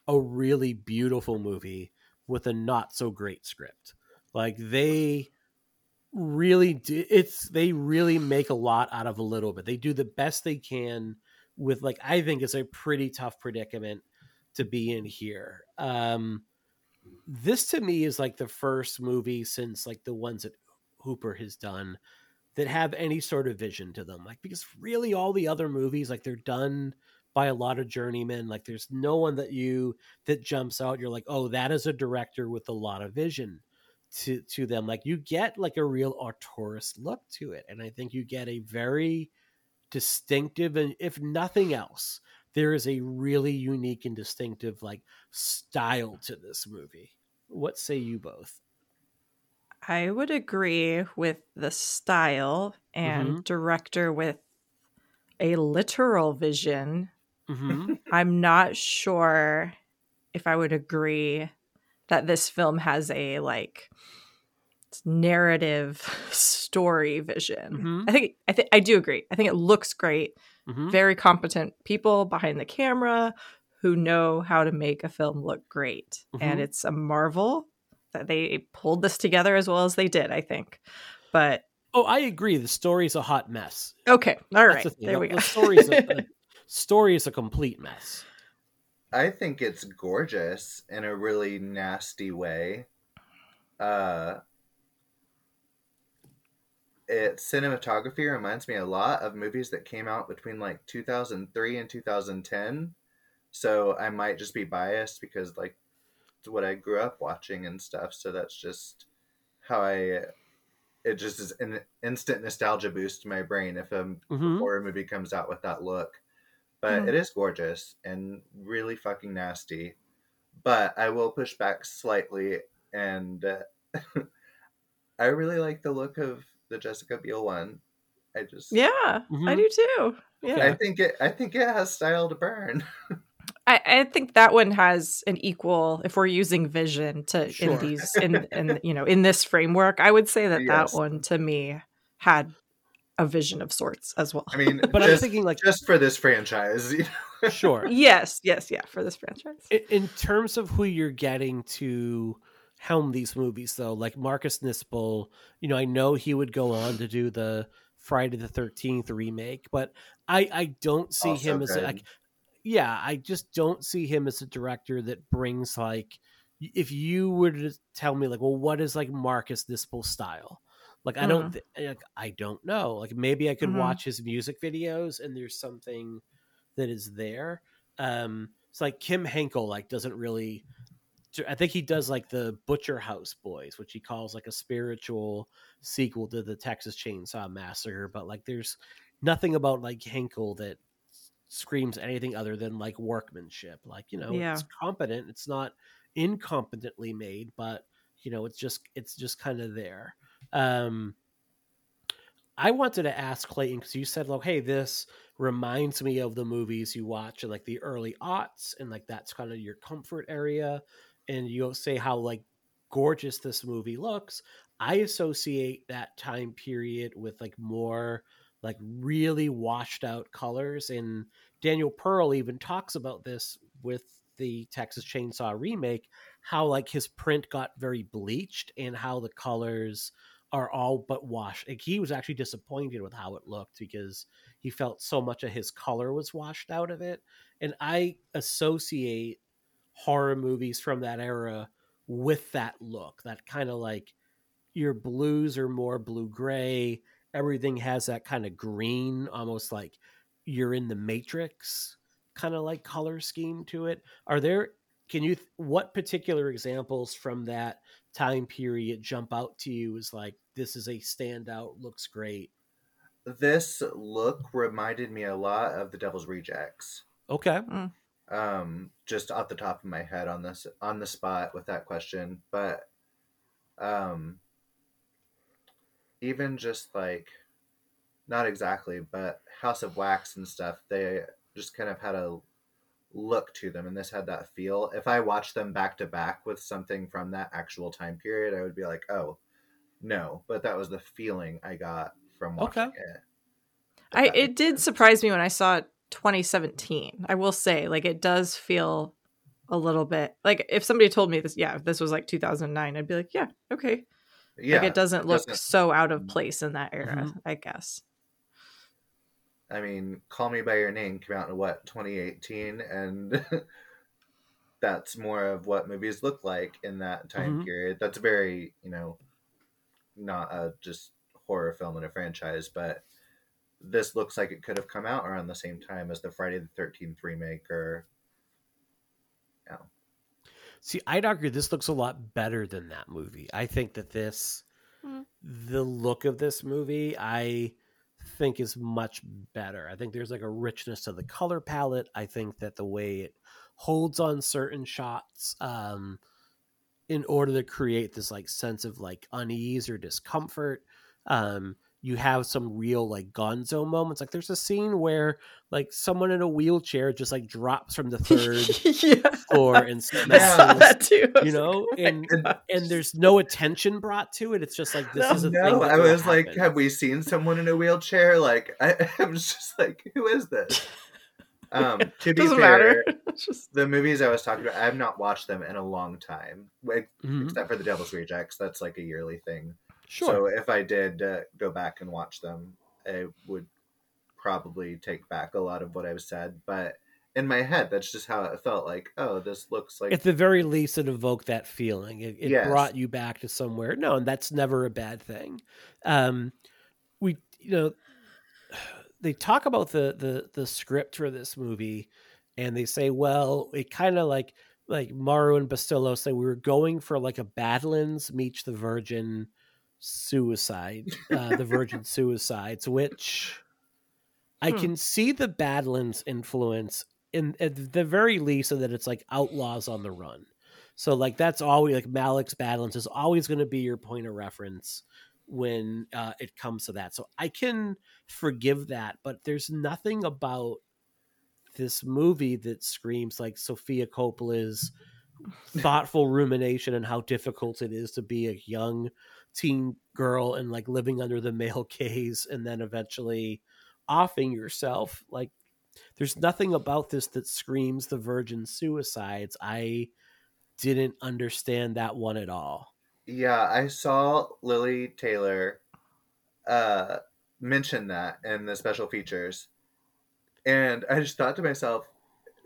a really beautiful movie with a not so great script. Like they really do it's they really make a lot out of a little bit. They do the best they can with like I think it's a pretty tough predicament to be in here. Um this to me is like the first movie since like the ones that Hooper has done that have any sort of vision to them. Like because really all the other movies like they're done by a lot of journeymen. Like there's no one that you that jumps out. You're like, oh, that is a director with a lot of vision to to them. Like you get like a real auteurist look to it, and I think you get a very distinctive and if nothing else, there is a really unique and distinctive like style to this movie. What say you both? I would agree with the style and Mm-hmm. director with a literal vision. Mm-hmm. I'm not sure if I would agree that this film has a like narrative story vision. Mhm. I think I think I do agree. I think it looks great. Mhm. Very competent people behind the camera who know how to make a film look great. And Mhm. it's a marvel that they pulled this together as well as they did, I think. But Oh, I agree. The story's a hot mess. Okay, all That's right, the thing. there The- we go. The story's a, a story is a complete mess. I think it's gorgeous in a really nasty way. Uh, its cinematography reminds me a lot of movies that came out between like 2003 and 2010. So I might just be biased because like it's what I grew up watching and stuff. So that's just how I. It just is an instant nostalgia boost to my brain if a Mhm. horror movie comes out with that look. But Mhm. it is gorgeous and really fucking nasty. But I will push back slightly, and uh, I really like the look of the Jessica Biel one. I just Yeah, I Mhm. do too. Yeah, I think it. I think it has style to burn. I, I think that one has an equal. If we're using vision to Sure. in these in in you know in this framework, I would say that Yes. that one to me had a vision of sorts as well. I mean, But I'm thinking like just for this franchise, you know? sure. yes, yes, yeah, for this franchise. in, in terms of who you're getting to helm these movies though. Like marcus nispel you know i know he would go on to do the friday the 13th remake but i i don't see Also him as a, like yeah i just don't see him as a director that brings like if you were to tell me like well what is like marcus nispel style? Like i don't th- like, i don't know. Like maybe i could Mhm. watch his music videos and there's something that is there. Um it's like kim henkel like doesn't really I think he does like the Butcher House Boys, which he calls like a spiritual sequel to the Texas Chainsaw Massacre. But like, there's nothing about like Henkel that screams anything other than like workmanship. Like, you know, Yeah. it's competent. It's not incompetently made, but you know, it's just it's just kind of there. Um, I wanted to ask Clayton because you said, like, hey, this reminds me of the movies you watch in like the early aughts, and like that's kind of your comfort area. And you say how like gorgeous this movie looks. I associate that time period with like more like really washed out colors. And Daniel Pearl even talks about this with the Texas Chainsaw remake, how like his print got very bleached and how the colors are all but washed. Like he was actually disappointed with how it looked because he felt so much of his color was washed out of it. And I associate horror movies from that era with that look, that kind of like your blues are more blue gray. Everything has that kind of green, almost like you're in the Matrix kind of like color scheme to it. Are there, can you, what particular examples from that time period jump out to you as like, this is a standout, looks great? this look reminded me a lot of the Devil's Rejects. Okay. Mm. Um just off the top of my head on this on the spot with that question but um even just like not exactly but house of wax and stuff they just kind of had a look to them and this had that feel if i watched them back to back with something from that actual time period i would be like oh no but that was the feeling i got from watching Okay. it I it did sense. surprise me when I saw it 2017. I will say, like it does feel a little bit like if somebody told me this, yeah, if this was like 2009, I'd be like, yeah, okay. yeah like it doesn't look doesn't- so out of place in that era, Mhm. I guess. I mean, Call Me by Your Name came out in what 2018, and that's more of what movies look like in that time Mhm. period. That's a very, you know, not a just horror film in a franchise, but this looks like it could have come out around the same time as the Friday the Thirteenth remake, or See, I'd argue this looks a lot better than that movie. I think that this, Mm. the look of this movie, I think is much better. I think there's like a richness to the color palette. I think that the way it holds on certain shots, um, in order to create this like sense of like unease or discomfort, um, you have some real like gonzo moments. Like there's a scene where like someone in a wheelchair just like drops from the third yeah. floor and I saw smashes that too. I you know like, and "Oh my and there's no attention brought to it it's just like this No, is a thing no, that I will was like, have we seen someone in a wheelchair? Like, I, I was just like, who is this? Um, to be Doesn't fair, matter. It's just the movies I was talking about, I have not watched them in a long time, like, Mhm. except for the Devil's Rejects. That's like a yearly thing. Sure. So if I did uh, go back and watch them, I would probably take back a lot of what I've said. But in my head, that's just how it felt. Like, oh, this looks like At the very least, it evoked that feeling. It, it Yes. brought you back to somewhere. No, and that's never a bad thing. Um, we, you know, they talk about the the the script for this movie, and they say, well, it kind of like like Maury and Bustillo say we were going for like a Badlands meets the Virgin suicide, uh, the Virgin suicides, which I Hmm. can see the Badlands influence in at the very least, so that it's like outlaws on the run. So like that's always like Malick's Badlands is always going to be your point of reference when uh, it comes to that. So I can forgive that, but there's nothing about this movie that screams like Sofia Coppola's thoughtful rumination and how difficult it is to be a young teen girl and like living under the male gaze and then eventually offing yourself like there's nothing about this that screams the virgin suicides. I didn't understand that one at all. Yeah, I saw Lili Taylor uh, mention that in the special features, and I just thought to myself,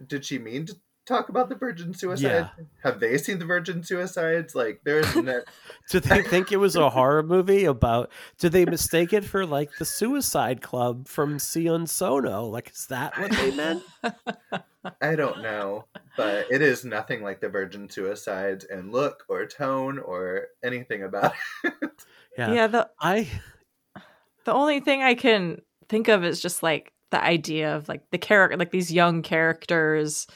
did she mean to talk about the virgin suicide? Have they seen the virgin suicides? Like, there's no. did they think it was a horror movie about Do they mistake it for like the suicide club from sion sono like is that what they meant I don't know, but it is nothing like the virgin suicides in look or tone or anything about it. yeah, Yeah, the i the only thing I can think of is just like the idea of like the character, like these young characters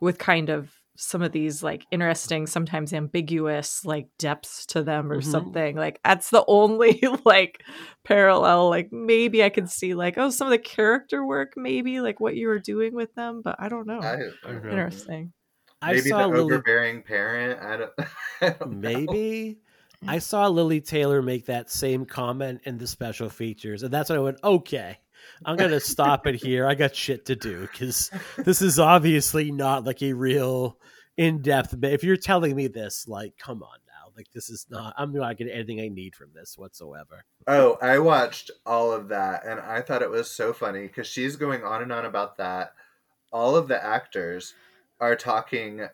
with kind of some of these like interesting, sometimes ambiguous like depths to them or Mhm. something. Like that's the only like parallel. Like maybe I could see like oh some of the character work, maybe like what you were doing with them, but I don't know. I, I don't know. Interesting. i Maybe saw the lily overbearing parent. I don't. I don't know. Maybe. I saw Lili Taylor make that same comment in the special features, and that's when I went, okay, I'm going to stop it here. I got shit to do because this is obviously not like a real in depth. But if you're telling me this, like, come on now. Like, this is not, I'm not getting anything I need from this whatsoever. Oh, I watched all of that and I thought it was so funny because she's going on and on about that. All of the actors are talking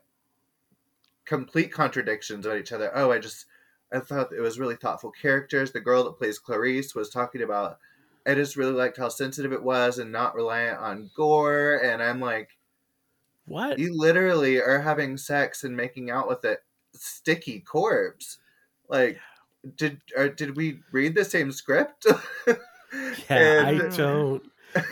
complete contradictions about each other. Oh, I just I thought it was really thoughtful characters. The girl that plays Clarice was talking about I just really liked how sensitive it was and not reliant on gore and I'm like What? you literally are having sex and making out with a sticky corpse. Like did or did we read the same script? Yeah, I And- don't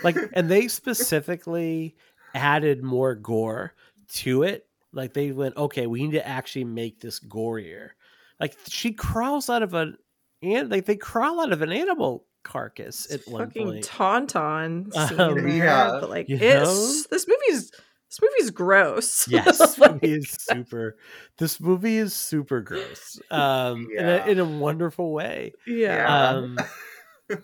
like, and they specifically added more gore to it. Like they went, okay, we need to actually make this gorier. Like she crawls out of an and like they crawl out of an animal carcass at one Fucking point. tauntaun scene Um, there, yeah, but like you it's this movie's this movie's gross. Yes, this Like, movie is super. This movie is super gross, um, in, a, in a wonderful way. yeah. Um,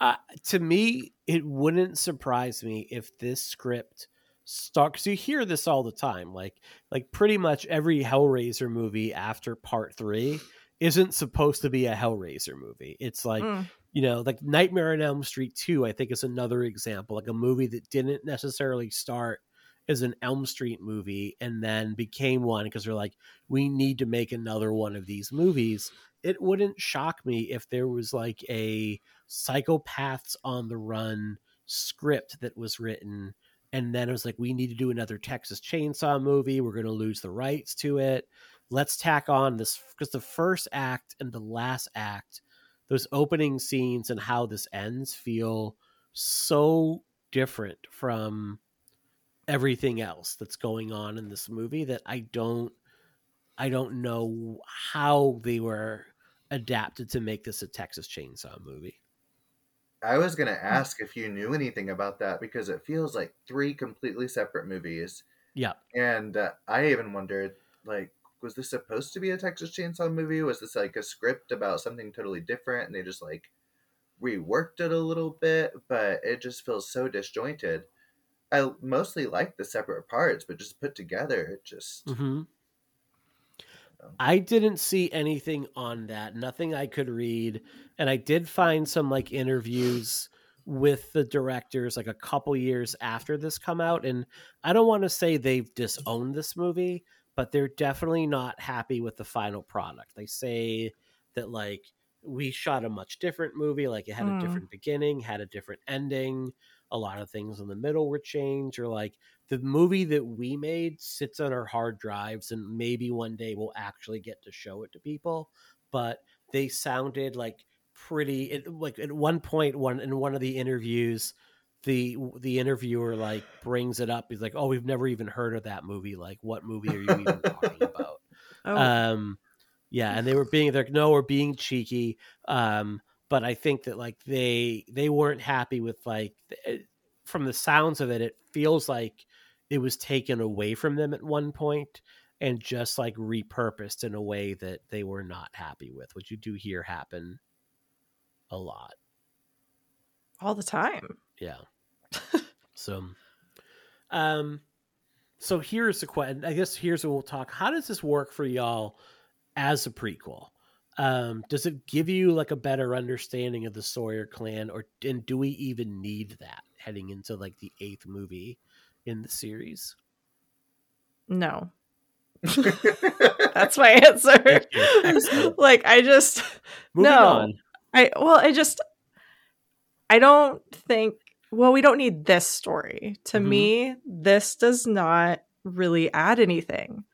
uh, to me, it wouldn't surprise me if this script start because you hear this all the time. Like, like pretty much every Hellraiser movie after Part Three isn't supposed to be a Hellraiser movie. It's like Mm. You know, like Nightmare on Elm Street 2, I think is another example, like a movie that didn't necessarily start as an Elm Street movie and then became one because they're like, we need to make another one of these movies. It wouldn't shock me if there was like a psychopaths on the run script that was written and then it was like we need to do another Texas Chainsaw movie. We're going to lose the rights to it. Let's tack on this because the first act and the last act those opening scenes and how this ends feel so different from everything else that's going on in this movie that I don't I don't know how they were adapted to make this a Texas Chainsaw movie. I was gonna ask if you knew anything about that because it feels like three completely separate movies, Yeah. and uh, I even wondered, like, was this supposed to be a Texas Chainsaw movie? Was this like a script about something totally different, and they just like reworked it a little bit? But it just feels so disjointed. I mostly like the separate parts, but just put together, it just hmm I didn't see anything on that, nothing I could read. And I did find some like interviews with the directors like a couple years after this come out and I don't want to say they've disowned this movie, but they're definitely not happy with the final product. They say that like we shot a much different movie, like it had Hmm. a different beginning, had a different ending, a lot of things in the middle were changed or like the movie that we made sits on our hard drives and maybe one day we'll actually get to show it to people but they sounded like pretty it, like at one point one in one of the interviews the the interviewer like brings it up he's like oh we've never even heard of that movie like what movie are you even talking about Oh, um yeah and they were being they're like no we're being cheeky um but i think that like they they weren't happy with like it, from the sounds of it it feels like it was taken away from them at one point and just like repurposed in a way that they were not happy with which you do hear happen a lot all the time. yeah. So, um, so here's the question. I guess here's what we'll talk. How does this work for y'all as a prequel? Um, does it give you like a better understanding of the Sawyer clan, or and do we even need that heading into like the eighth movie in the series? No. That's my answer. Thank you. Excellent. like I just Moving No. on. I well, I just I don't think well, we don't need this story. To Mhm. me, this does not really add anything.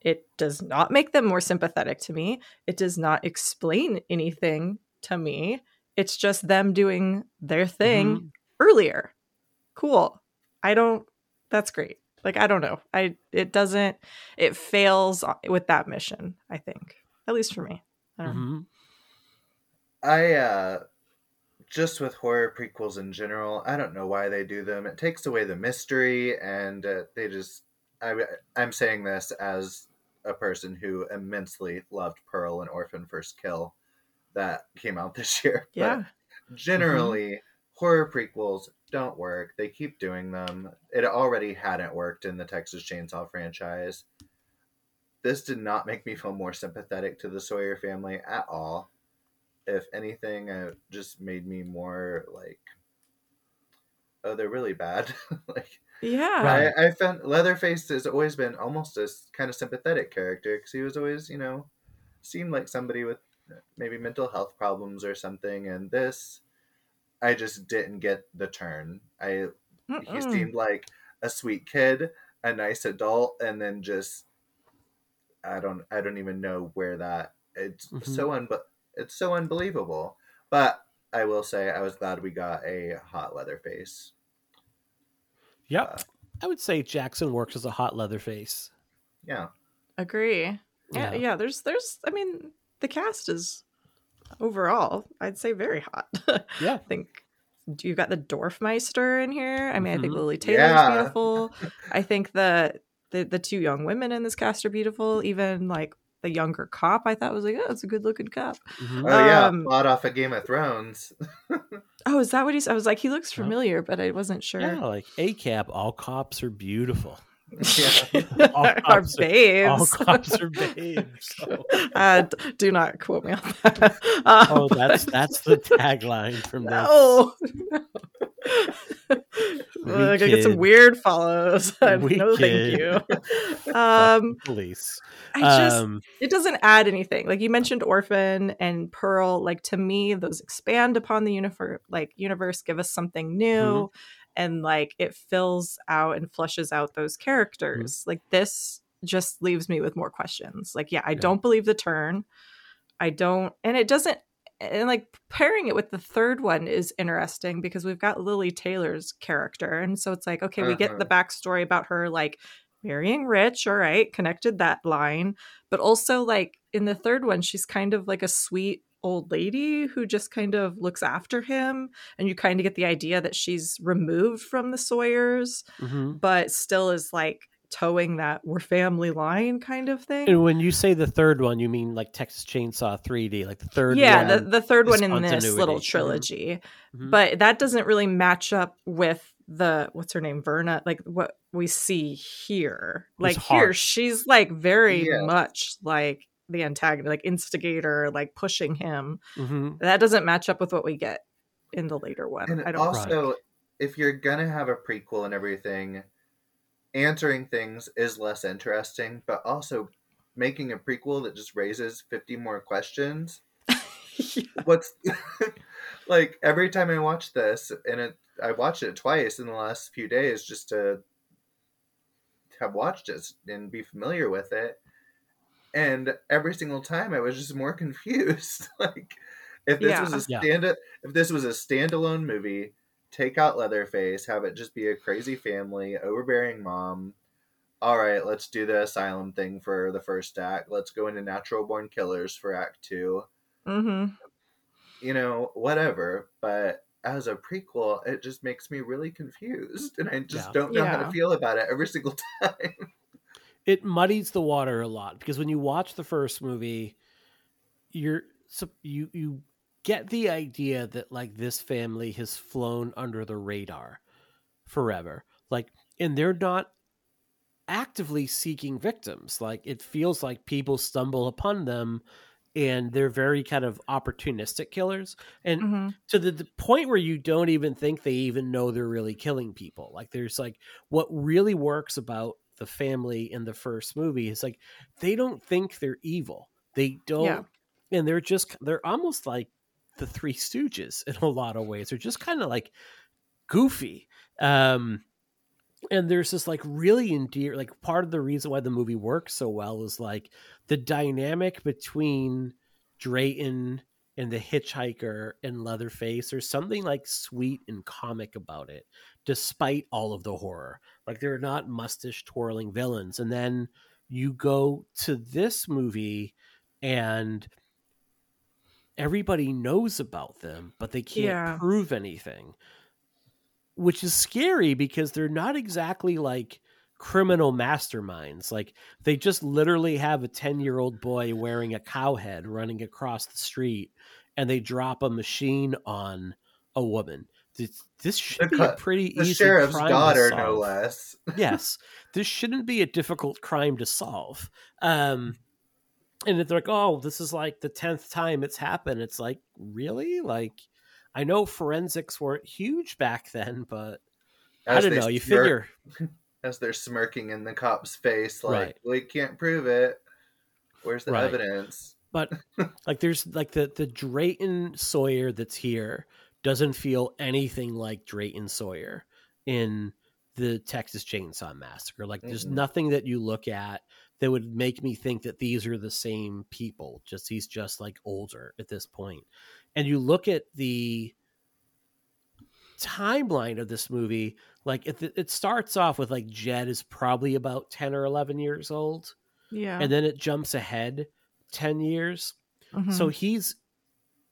It does not make them more sympathetic to me. It does not explain anything to me. It's just them doing their thing Mhm. earlier. Cool. I don't that's great. Like I don't know. I it doesn't it fails with that mission, I think. At least for me. I don't know. Mhm. I uh just with horror prequels in general, I don't know why they do them. It takes away the mystery, and uh, they just. I, I'm saying this as a person who immensely loved Pearl and Orphan First Kill, that came out this year. But Yeah. generally, horror prequels don't work. They keep doing them. It already hadn't worked in the Texas Chainsaw franchise. This did not make me feel more sympathetic to the Sawyer family at all if anything, it just made me more like, oh, they're really bad. like, Yeah. I, I found Leatherface has always been almost a kind of sympathetic character because he was always, you know, seemed like somebody with maybe mental health problems or something. And this, I just didn't get the turn. I he Mm-mm. seemed like a sweet kid, a nice adult, and then just I don't I don't even know where that it's Mhm. so un it's so unbelievable. But I will say I was glad we got a hot Leatherface. Yep. Uh, I would say Jackson works as a hot Leatherface. yeah. Agree. Yeah, Yeah. yeah, There's, there's. I mean, the cast is overall, I'd say, very hot. Yeah. I think you got the Dorfmeister in here. I mean, I think Mhm. Lili Taylor's Yeah. beautiful. I think the, the the two young women in this cast are beautiful. Even like the younger cop, I thought was like, oh, it's a good looking cop. Mhm. Oh yeah, Um, plot off of Game of Thrones. Oh, is that what he's? I was like, he looks Yeah. familiar, but I wasn't sure. Yeah, like a cab. All cops are beautiful. Yeah. Our are- babes. All cops are babes. So- uh, do not quote me on that. Um, Oh, that's that's the tagline from this. no. no. We gonna get some weird follows. We no, kid. thank you. Um, police. I just um, it doesn't add anything. Like you mentioned, Orphan and Pearl. Like to me, those expand upon the universe. Like universe, give us something new, Mm-hmm. And like it fills out and flushes out those mm-hmm. characters. Like this just leaves me with more questions. Like yeah, I Yeah. don't believe the turn. I don't, and it doesn't. And like pairing it with the third one is interesting because we've got Lili Taylor's character, and so it's like okay, we get the uh-huh. backstory about her like marrying rich all right connected that line but also like in the third one she's kind of like a sweet old lady who just kind of looks after him and you kind of get the idea that she's removed from the sawyers mhm. but still is like towing that we're family line kind of thing And when you say the third one, you mean like Texas Chainsaw 3D, like the third yeah one. the, the third one in this little continuity. Mhm. trilogy Mhm. but that doesn't really match up with the what's her name verna like what we see here like here she's like very Yeah. much like the antagonist, like instigator, like pushing him. hmm That doesn't match up with what we get in the later one. And I don't also, if you're gonna have a prequel and everything, answering things is less interesting, but also making a prequel that just raises 50 more questions. What's like every time I watch this, and it, I watched it twice in the last few days just to have watched it and be familiar with it. And every single time I was just more confused. like if this Yeah. was a Yeah. stand if this was a standalone movie, take out Leatherface, have it just be a crazy family, overbearing mom. All right, let's do the asylum thing for the first act. Let's go into natural born killers for act 2 hmm you know, whatever. But as a prequel, it just makes me really confused, and I just Yeah. don't know how to feel about it every single time. It muddies the water a lot because when you watch the first movie, you're so you you get the idea that like this family has flown under the radar forever. Like, and they're not actively seeking victims. Like, it feels like people stumble upon them and they're very kind of opportunistic killers. And hmm to the, the point where you don't even think they even know they're really killing people. Like there's like what really works about the family in the first movie is like they don't think they're evil. They don't Yeah. and they're just they're almost like the three stooges in a lot of ways. They're just kind of like goofy. Um and there's this like really endear like part of the reason why the movie works so well is like the dynamic between Drayton and the hitchhiker and Leatherface. There's something like sweet and comic about it, despite all of the horror. Like they're not mustache twirling villains. And then you go to this movie and everybody knows about them, but they can't Yeah. prove anything. Which is scary because they're not exactly like criminal masterminds. Like they just literally have a 10 year old boy wearing a cow head running across the street and they drop a machine on a woman. This, this should The be a pretty The easy sheriff's crime to daughter, no less. yes, this shouldn't be a difficult crime to solve. Um, and they're like, oh, this is like the tenth time it's happened. It's like, really? Like, I know forensics weren't huge back then, but I don't know. You figure, as they're smirking in the cop's face, like Right. we can't prove it. Where's the Right. evidence? but like, there's like the the Drayton Sawyer that's here doesn't feel anything like Drayton Sawyer in the Texas Chainsaw Massacre. Like, there's Mm-mm. nothing that you look at that would make me think that these are the same people. Just he's just like older at this point. And you look at the timeline of this movie, like it, it starts off with like Jed is probably about 10 or 11 years old, Yeah. and then it jumps ahead 10 years. Mhm. So he's,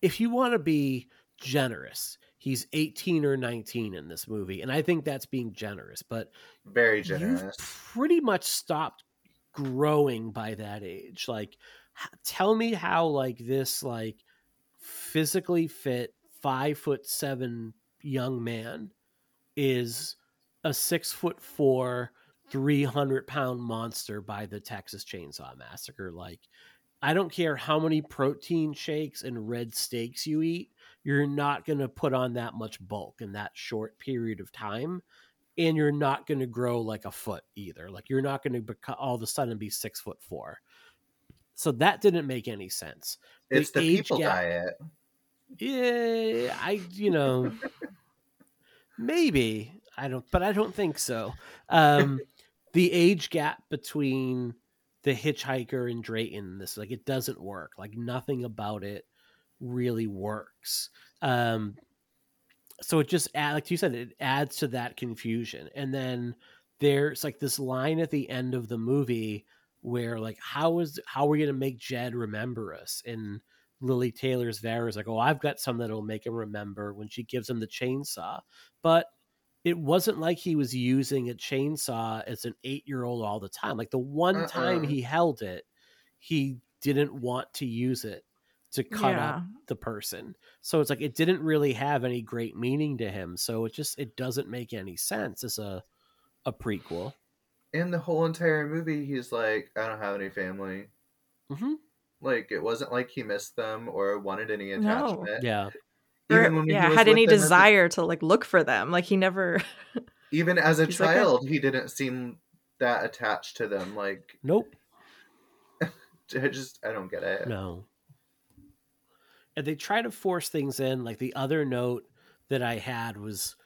if you want to be generous, he's 18 or 19 in this movie. And I think that's being generous, but Very generous. pretty much stopped growing by that age. Like, tell me how, like, this, like, physically fit five foot seven young man is a six foot four, 300 pound monster by the Texas Chainsaw Massacre. Like, I don't care how many protein shakes and red steaks you eat, you're not going to put on that much bulk in that short period of time. And you're not going to grow like a foot either. Like, you're not going to beco- all of a sudden be six foot four. So that didn't make any sense. It's the age people gap- diet. Yeah, I you know maybe I don't, but I don't think so. Um, the age gap between the hitchhiker and Drayton, this like it doesn't work. Like nothing about it really works. Um, so it just add, like you said, it adds to that confusion. And then there's like this line at the end of the movie where like how is how are we gonna make Jed remember us? And Lili Taylor's Vera is like, oh, I've got some that'll make him remember when she gives him the chainsaw. But it wasn't like he was using a chainsaw as an eight year old all the time. Like the one time Uh-uh. he held it, he didn't want to use it to cut Yeah. up the person. So it's like it didn't really have any great meaning to him. So it just it doesn't make any sense as a a prequel. In the whole entire movie, he's like, I don't have any family. hmm Like it wasn't like he missed them or wanted any No. attachment. Yeah. Or, Even when he yeah, had any them as a- desire to like look for them. Like he never. even as a He's like, "Oh." child, he didn't seem that attached to them. Like Nope. I just I don't get it. No. And they try to force things in. Like the other note that I had was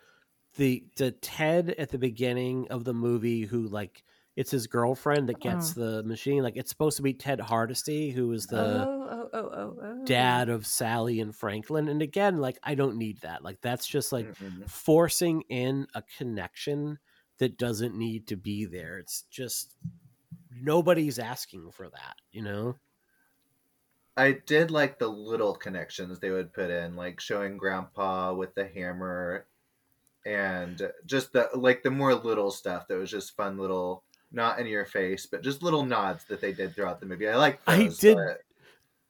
the the Ted at the beginning of the movie who like it's his girlfriend that gets oh. the machine. Like it's supposed to be Ted Hardesty, who is the oh, oh, oh, oh, oh. dad of Sally and Franklin. And again, like I don't need that. Like that's just like Mm-mm. forcing in a connection that doesn't need to be there. It's just nobody's asking for that, you know? I did like the little connections they would put in, like showing Grandpa with the hammer, and just the like the more little stuff that was just fun little, not in your face, but just little nods that they did throughout the movie. I like. I did- but-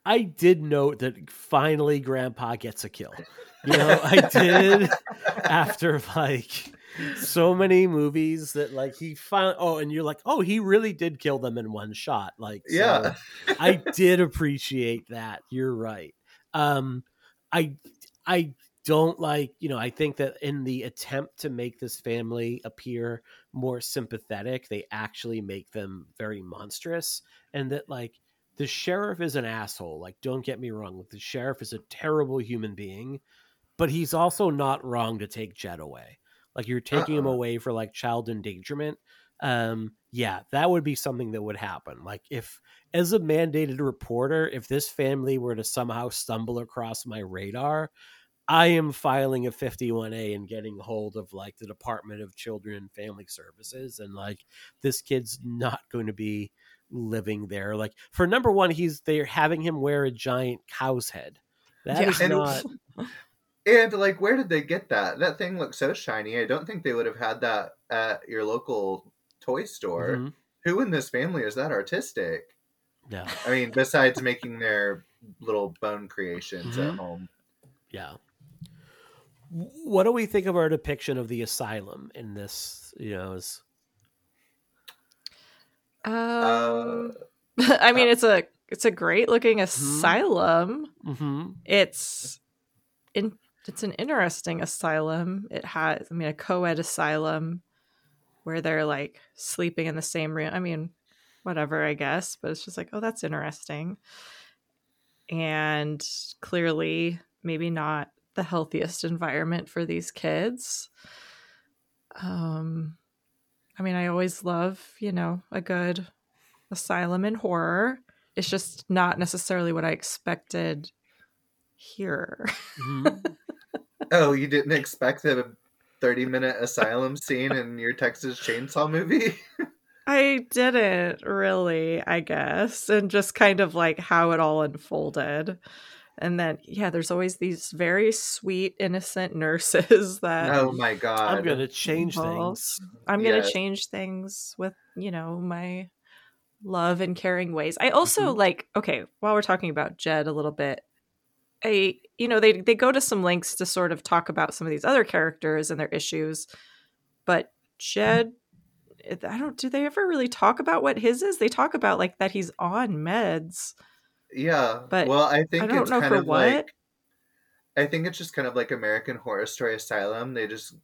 I did note that finally Grandpa gets a kill. You know, I did after like so many movies that like he found oh and you're like, oh, he really did kill them in one shot. Like so Yeah. I did appreciate that. You're right. Um I I don't like, you know, I think that in the attempt to make this family appear more sympathetic, they actually make them very monstrous and that like the sheriff is an asshole. Like don't get me wrong, the sheriff is a terrible human being, but he's also not wrong to take Jed away. Like you're taking him Uh-uh. away for like child endangerment. Um yeah, that would be something that would happen. Like if as a mandated reporter, if this family were to somehow stumble across my radar, I am filing a 51A and getting hold of like the Department of Children and Family Services. And like this kid's not going to be living there. Like for number one, he's they're having him wear a giant cow's head. That Yeah. is not And like, where did they get that? That thing looks so shiny. I don't think they would have had that at your local toy store. Mhm. Who in this family is that artistic? yeah. I mean, besides making their little bone creations at Mhm. home. Yeah. What do we think of our depiction of the asylum in this? You know, is Um, I mean, it's a it's a great looking asylum. Mhm. It's in it's an interesting asylum. It has, I mean, a co-ed asylum where they're like sleeping in the same room. I mean, whatever, I guess, but it's just like, oh, that's interesting. And clearly, maybe not the healthiest environment for these kids. Um, I mean, I always love, you know, a good asylum in horror. It's just not necessarily what I expected here. Mhm. Oh, you didn't expect a 30 minute asylum scene in your Texas Chainsaw movie? I didn't really, I guess, and just kind of like how it all unfolded. And then, yeah, there's always these very sweet, innocent nurses that oh my god. I'm gonna change Well, things. I'm going to Yes. change things with, you know, my love and caring ways. I also Mhm. like, okay, while we're talking about Jed a little bit, I, you know, they they go to some lengths to sort of talk about some of these other characters and their issues, but Jed eh, I don't do they ever really talk about what his is? They talk about like that he's on meds. Yeah. But well, I think I don't it's know kind for of what. like I think it's just kind of like American Horror Story Asylum. They just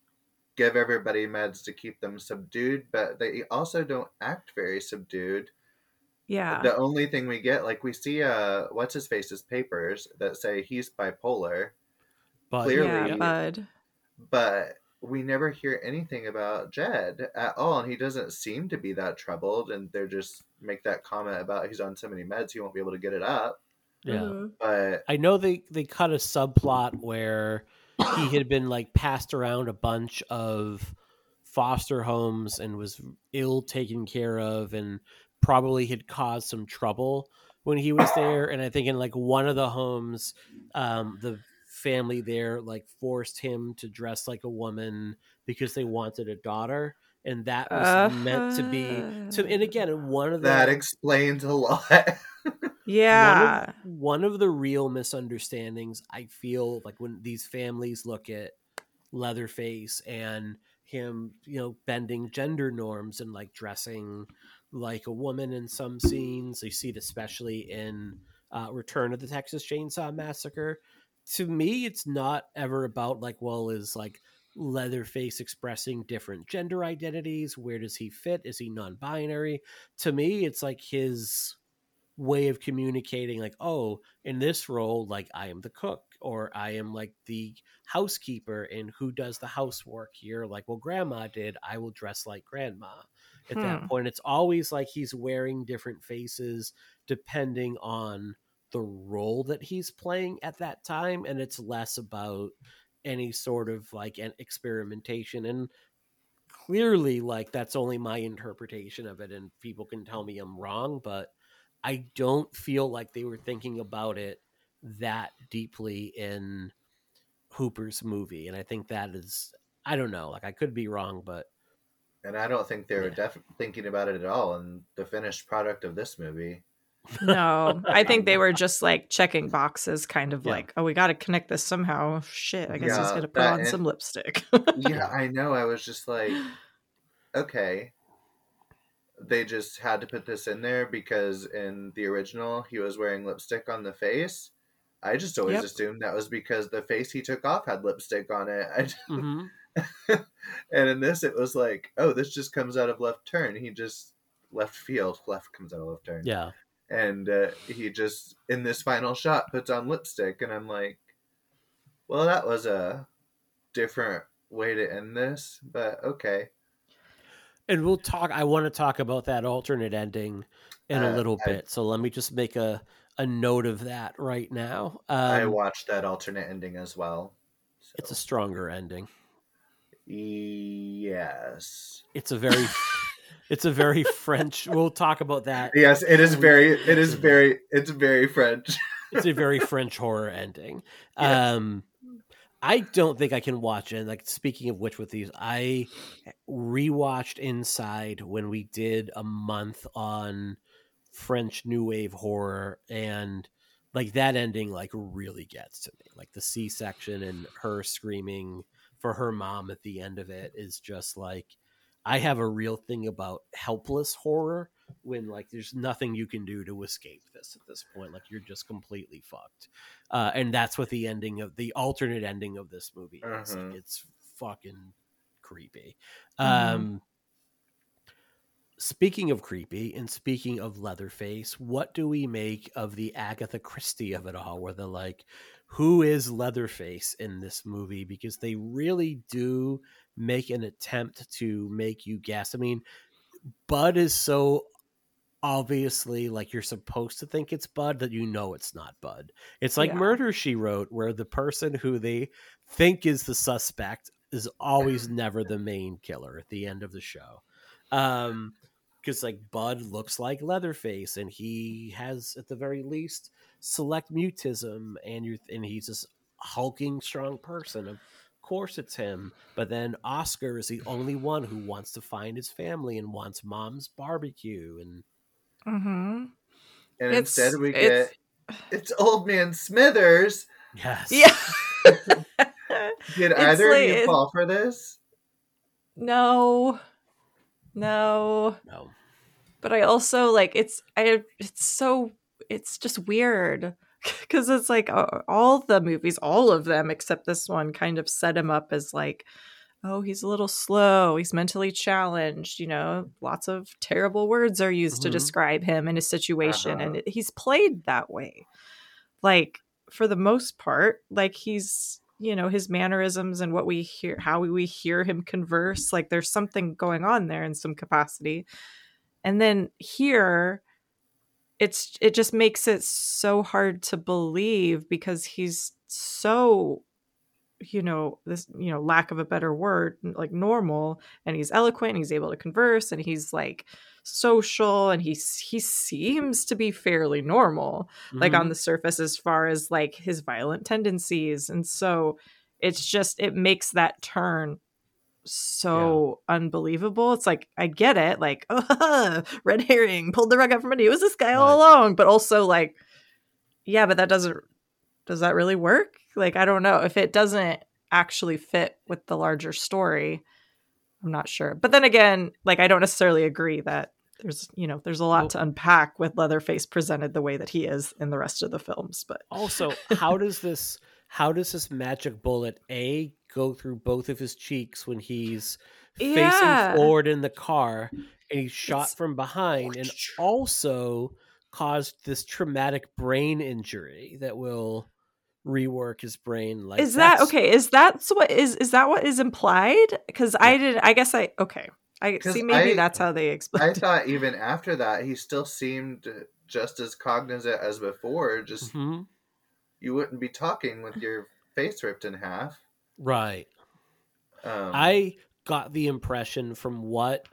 give everybody meds to keep them subdued, but they also don't act very subdued. Yeah. The only thing we get, like we see, uh, what's his face's papers that say he's bipolar, But clearly- yeah, Yeah. bud. but we never hear anything about Jed at all, and he doesn't seem to be that troubled. And they're just make that comment about he's on so many meds he won't be able to get it up. yeah. Mhm. But I know they they cut a subplot where he had been like passed around a bunch of foster homes and was ill taken care of and probably had caused some trouble when he was there and I think in like one of the homes um the family there like forced him to dress like a woman because they wanted a daughter and that was meant to be so and again one of the that explains a lot. Yeah. one of, one of the real misunderstandings I feel like when these families look at Leatherface and him, you know, bending gender norms and like dressing like a woman in some scenes. You see it especially in uh, Return of the Texas Chainsaw Massacre. To me, it's not ever about like, well, is like Leatherface expressing different gender identities? Where does he fit? Is he non-binary? To me, it's like his way of communicating like oh in this role like i am the cook or i am like the housekeeper and who does the housework here like well grandma did i will dress like grandma at that Hmm. point it's always like he's wearing different faces depending on the role that he's playing at that time and it's less about any sort of like an experimentation and clearly like that's only my interpretation of it and people can tell me i'm wrong but i don't feel like they were thinking about it that deeply in hooper's movie and i think that is i don't know like i could be wrong but And I don't think they were Yeah. def- thinking about it at all in the finished product of this movie. No, I think they were just like checking boxes, kind of Yeah. like, oh, we got to connect this somehow. Shit, I guess he's gonna put on and- some lipstick. yeah, I know. I was just like, okay. They just had to put this in there because in the original he was wearing lipstick on the face. I just always Yep. assumed that was because the face he took off had lipstick on it. I, mhm. and in this, it was like, oh, this just comes out of left turn. He just left field. Left comes out of left turn. yeah And uh, he just in this final shot puts on lipstick, and I'm like, well, that was a different way to end this, but okay. and we'll talk i want to talk about that alternate ending in a Uh, little I- bit so let me just make a a note of that right now I um, watched that alternate ending as well. So. it's a stronger ending yes. it's a very it's a very french we'll talk about that Yes, it is very. It is very. It's very French. it's a very french horror ending Yes. um i don't think i can watch it like speaking of which with these i rewatched inside when we did a month on french new wave horror and like that ending like really gets to me like the c-section and her screaming for her mom at the end of it is just like i have a real thing about helpless horror when like there's nothing you can do to escape this at this point like you're just completely fucked. Uh, and that's what the ending of the alternate ending of this movie is like, it's fucking creepy. Mhm. um speaking of creepy and speaking of leatherface what do we make of the agatha christie of it all where they're like who is leatherface in this movie? Because they really do make an attempt to make you guess. I mean bud is so obviously like you're supposed to think it's bud that you know it's not bud. It's like Yeah. murder she wrote where the person who they think is the suspect is always never the main killer at the end of the show. Um because like bud looks like leatherface and he has at the very least select mutism and you and he's this hulking strong person of course it's him but then oscar is the only one who wants to find his family and wants mom's barbecue and mm-hmm. And It's- instead, we it's- get it's old man Smithers. yes Yeah. Did either like- of you it- fall for this? no, no. no but I also like it's I it's so it's just weird because it's like all the movies, all of them except this one, kind of set him up as like, oh, he's a little slow, he's mentally challenged. You know, lots of terrible words are used to Mhm. describe him and his situation, Uh-huh. and it, he's played that way. Like for the most part, like he's you know his mannerisms and what we hear how we hear him converse like there's something going on there in some capacity and then here it's it just makes it so hard to believe because he's so you know this you know lack of a better word like normal and he's eloquent and he's able to converse and he's like social and he he seems to be fairly normal like Mhm. on the surface as far as like his violent tendencies and so it's just it makes that turn so unbelievable it's like i get it like oh, red herring pulled the rug out from under you it was this guy all along but also like yeah but that doesn't does that really work like i don't know if it doesn't actually fit with the larger story i'm not sure but then again like i don't necessarily agree that there's you know there's a lot to unpack with Leatherface presented the way that he is in the rest of the films. But Also, how does this how does this magic bullet a go through both of his cheeks when he's Yeah. facing forward in the car and he's shot It's- from behind and also caused this traumatic brain injury that will rework his brain like is that okay? Is that what is is that what is implied? Because I did. I guess I okay. i see. Maybe I- that's how they I explained. it. thought even after that, he still seemed just as cognizant as before. Just Mhm. you wouldn't be talking with your face ripped in half. Right Um, I got the impression from what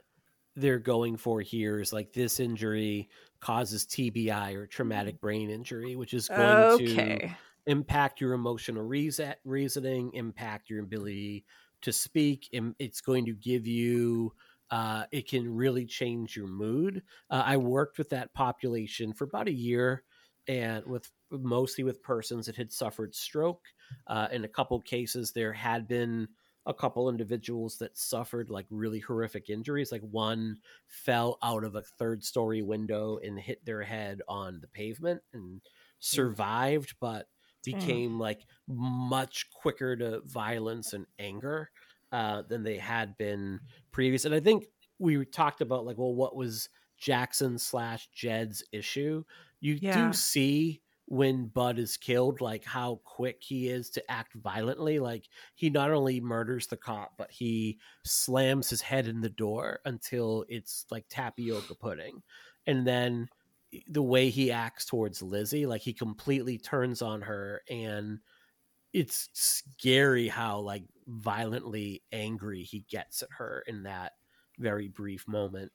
they're going for here is like this injury causes TBI or traumatic brain injury, which is going to impact your emotional reason, reasoning, impact your ability to speak. And It's going to give you, uh, it can really change your mood. Uh, I worked with that population for about a year and with mostly with persons that had suffered stroke. Uh, in a couple cases, there had been a couple individuals that suffered like really horrific injuries. Like one fell out of a third story window and hit their head on the pavement and survived, but became like much quicker to violence and anger uh, than they had been previous. And I think we talked about like, well, what was Jackson slash Jed's issue? You Yeah. do see when Bud is killed, like how quick he is to act violently. Like he not only murders the cop, but he slams his head in the door until it's like tapioca pudding. And then the way he acts towards Lizzie, like he completely turns on her and it's scary how like violently angry he gets at her in that very brief moment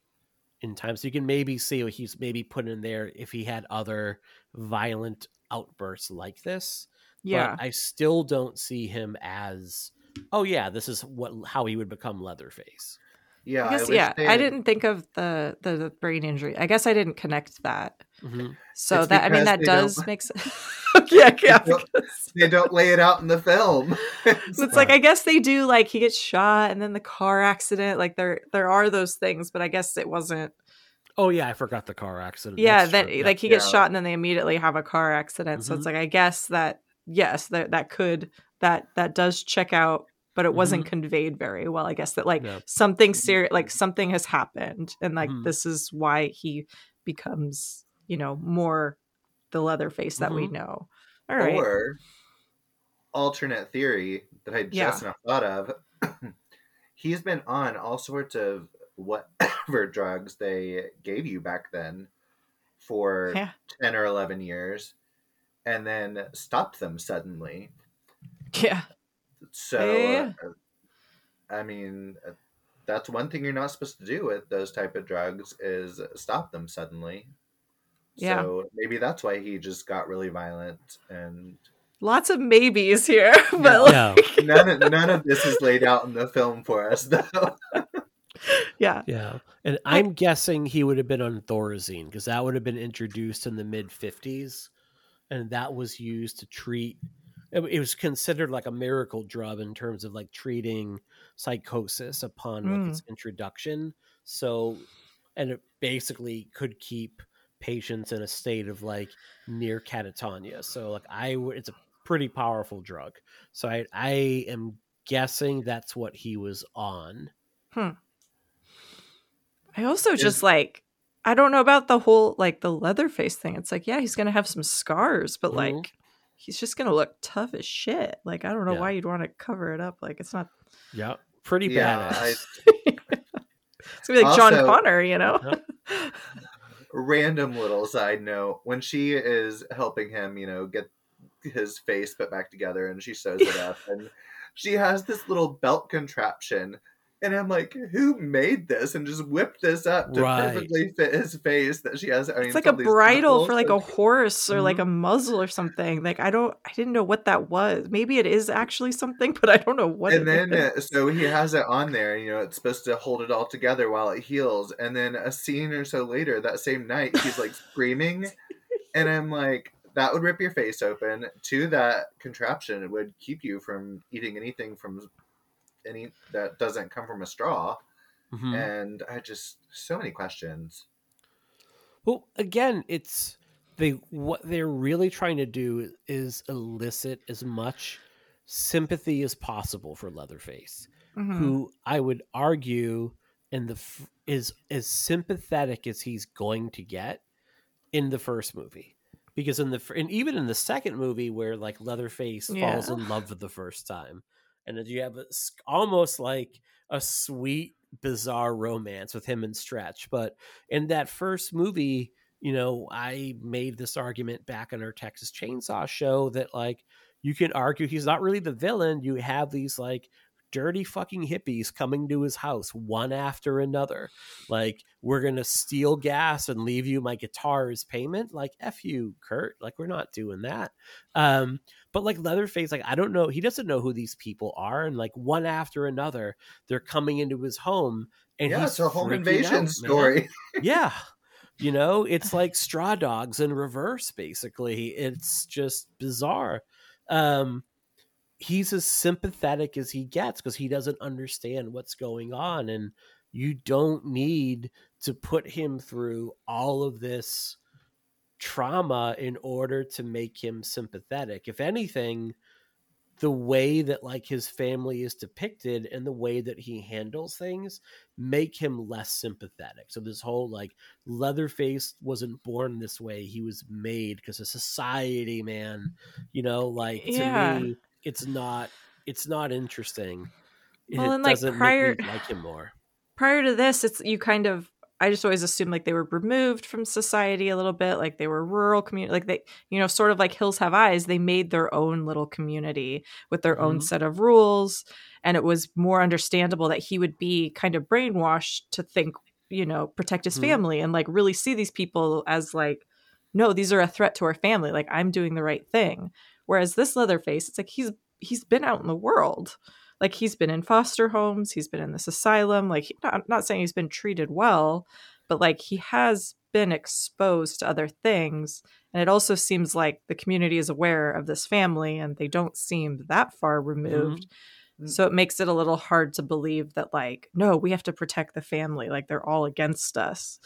in time. So you can maybe see what he's maybe put in there if he had other violent outbursts like this. Yeah. But I still don't see him as oh yeah, this is what how he would become Leatherface. yeah, I guess wish yeah. they I didn't think of the, the the brain injury. I guess I didn't connect that. Mhm. So It's that I mean that does make sense. yeah, yeah. They don't- They don't lay it out in the film. so It's like I guess they do like he gets shot and then the car accident. Like there there are those things, but I guess it wasn't. Oh yeah, I forgot the car accident. Yeah, That's then true. like he gets Yeah. shot and then they immediately have a car accident. So Mhm. it's like I guess that yes, that that could that that does check out, but it wasn't conveyed very well. I guess that like No. something serious, like something has happened, and like Mhm. this is why he becomes you know more the Leatherface that we Mhm. know. All right, Or alternate theory that I just now thought of. he's been on all sorts of whatever drugs they gave you back then for Yeah. 10 or 11 years and then stopped them suddenly. yeah, So, Yeah. uh, I mean, uh, that's one thing you're not supposed to do with those type of drugs is stop them suddenly. Yeah. So maybe that's why he just got really violent and lots of maybes here, but Yeah. like, Yeah. none of, none of this is laid out in the film for us though. yeah, Yeah. And I'm guessing he would have been on Thorazine because that would have been introduced in the mid 50s. And that was used to treat, it, it was considered like a miracle drug in terms of like treating psychosis upon like hmm. its introduction. So, and it basically could keep patients in a state of like near catatonia. So, like, I would, it's a pretty powerful drug. So, I, I am guessing that's what he was on. Hmm. I also Is- just like I don't know about the whole like the Leatherface thing. It's like yeah, he's gonna have some scars, but Mhm. like he's just gonna look tough as shit. Like I don't know Yeah. why you'd want to cover it up. Like it's not. Yeah. Pretty Yeah, I- it's gonna be like John Connor, you know. Random little side note: when she is helping him, you know, get his face put back together, and she sews it up, and she has this little belt contraption. And I'm like, who made this and just whipped this up to Right. perfectly fit his face? That she has. I mean, it's like a bridle for like a horse or Mm-hmm. like a muzzle or something. Like I don't, I didn't know what that was. Maybe it is actually something, but I don't know what. and it then is. uh, so he has it on there you know it's supposed to hold it all together while it heals and then a scene or so later that same night he's like screaming and i'm like that would rip your face open to that contraption it would keep you from eating anything from any that doesn't come from a straw Mhm. and i just so many questions Well, again, it's they what they're really trying to do is elicit as much sympathy as possible for Leatherface, Mhm. who I would argue in the f- is as sympathetic as he's going to get in the first movie. Because in the fir- and even in the second movie where like Leatherface falls in love for the first time, and you have a, almost like a sweet bizarre romance with him and Stretch, but in that first movie, you know, I made this argument back on our Texas Chainsaw show that like you can argue he's not really the villain. You have these like dirty fucking hippies coming to his house one after another. Like, we're gonna steal gas and leave you my guitar as payment. Like, F you, Kurt. Like, we're not doing that. Um, but like Leatherface, like I don't know, he doesn't know who these people are, and like one after another, they're coming into his home and yeah, it's a home invasion out, story. yeah you know it's like straw dogs in reverse basically it's just bizarre um he's as sympathetic as he gets because he doesn't understand what's going on and you don't need to put him through all of this trauma in order to make him sympathetic if anything the way that like his family is depicted and the way that he handles things make him less sympathetic. So this whole like Leatherface wasn't born this way; he was made because of society, man. You know, like to Yeah. me, it's not it's not interesting. Well, it and, like, doesn't prior- like him more. prior to this it's you kind of i just always assumed like they were removed from society a little bit like they were rural community like they you know sort of like hills have eyes they made their own little community with their own Mhm. set of rules and it was more understandable that he would be kind of brainwashed to think you know protect his Mhm. family and like really see these people as like no these are a threat to our family like i'm doing the right thing whereas this leatherface it's like he's he's been out in the world. Like he's been in foster homes he's been in this asylum like he- not, I'm not saying he's been treated well but like he has been exposed to other things. And it also seems like the community is aware of this family and they don't seem that far mm-hmm. removed. Mm-hmm. So it makes it a little hard to believe that like no we have to protect the family like they're all against us.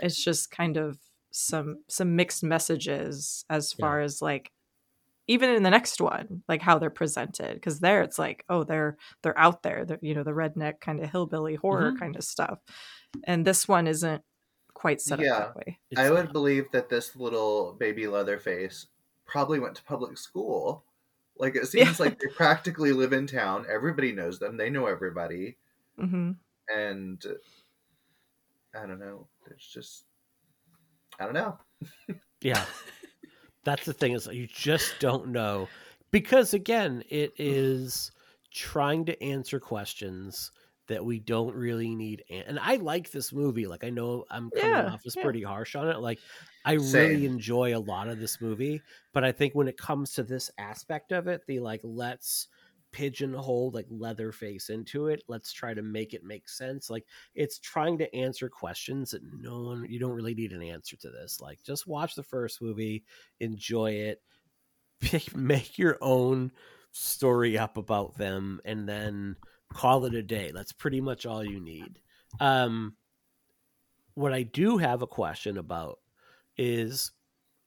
It's just kind of some some mixed messages as Yeah. far as like even in the next one like how they're presented because there it's like oh they're they're out there they're, you know the redneck kind of hillbilly horror Mhm. kind of stuff and this one isn't quite set Yeah. up that way It's I would not. believe that this little baby Leatherface probably went to public school. Like it Yeah. seems like they practically live in town. Everybody knows them. They know everybody. hmm And I don't know. There's just I don't know. Yeah. That's the thing is you just don't know because again, it is trying to answer questions that we don't really need. an- And I like this movie. Like I know I'm coming Yeah, off as yeah. pretty harsh on it. Like I really enjoy a lot of this movie, but I think when it comes to this aspect of it, the like let's pigeonhole like Leatherface into it. Let's try to make it make sense. Like it's trying to answer questions that no one you don't really need an answer to this. Like just watch the first movie, enjoy it, pick, make your own story up about them, and then call it a day. That's pretty much all you need. Um, what I do have a question about is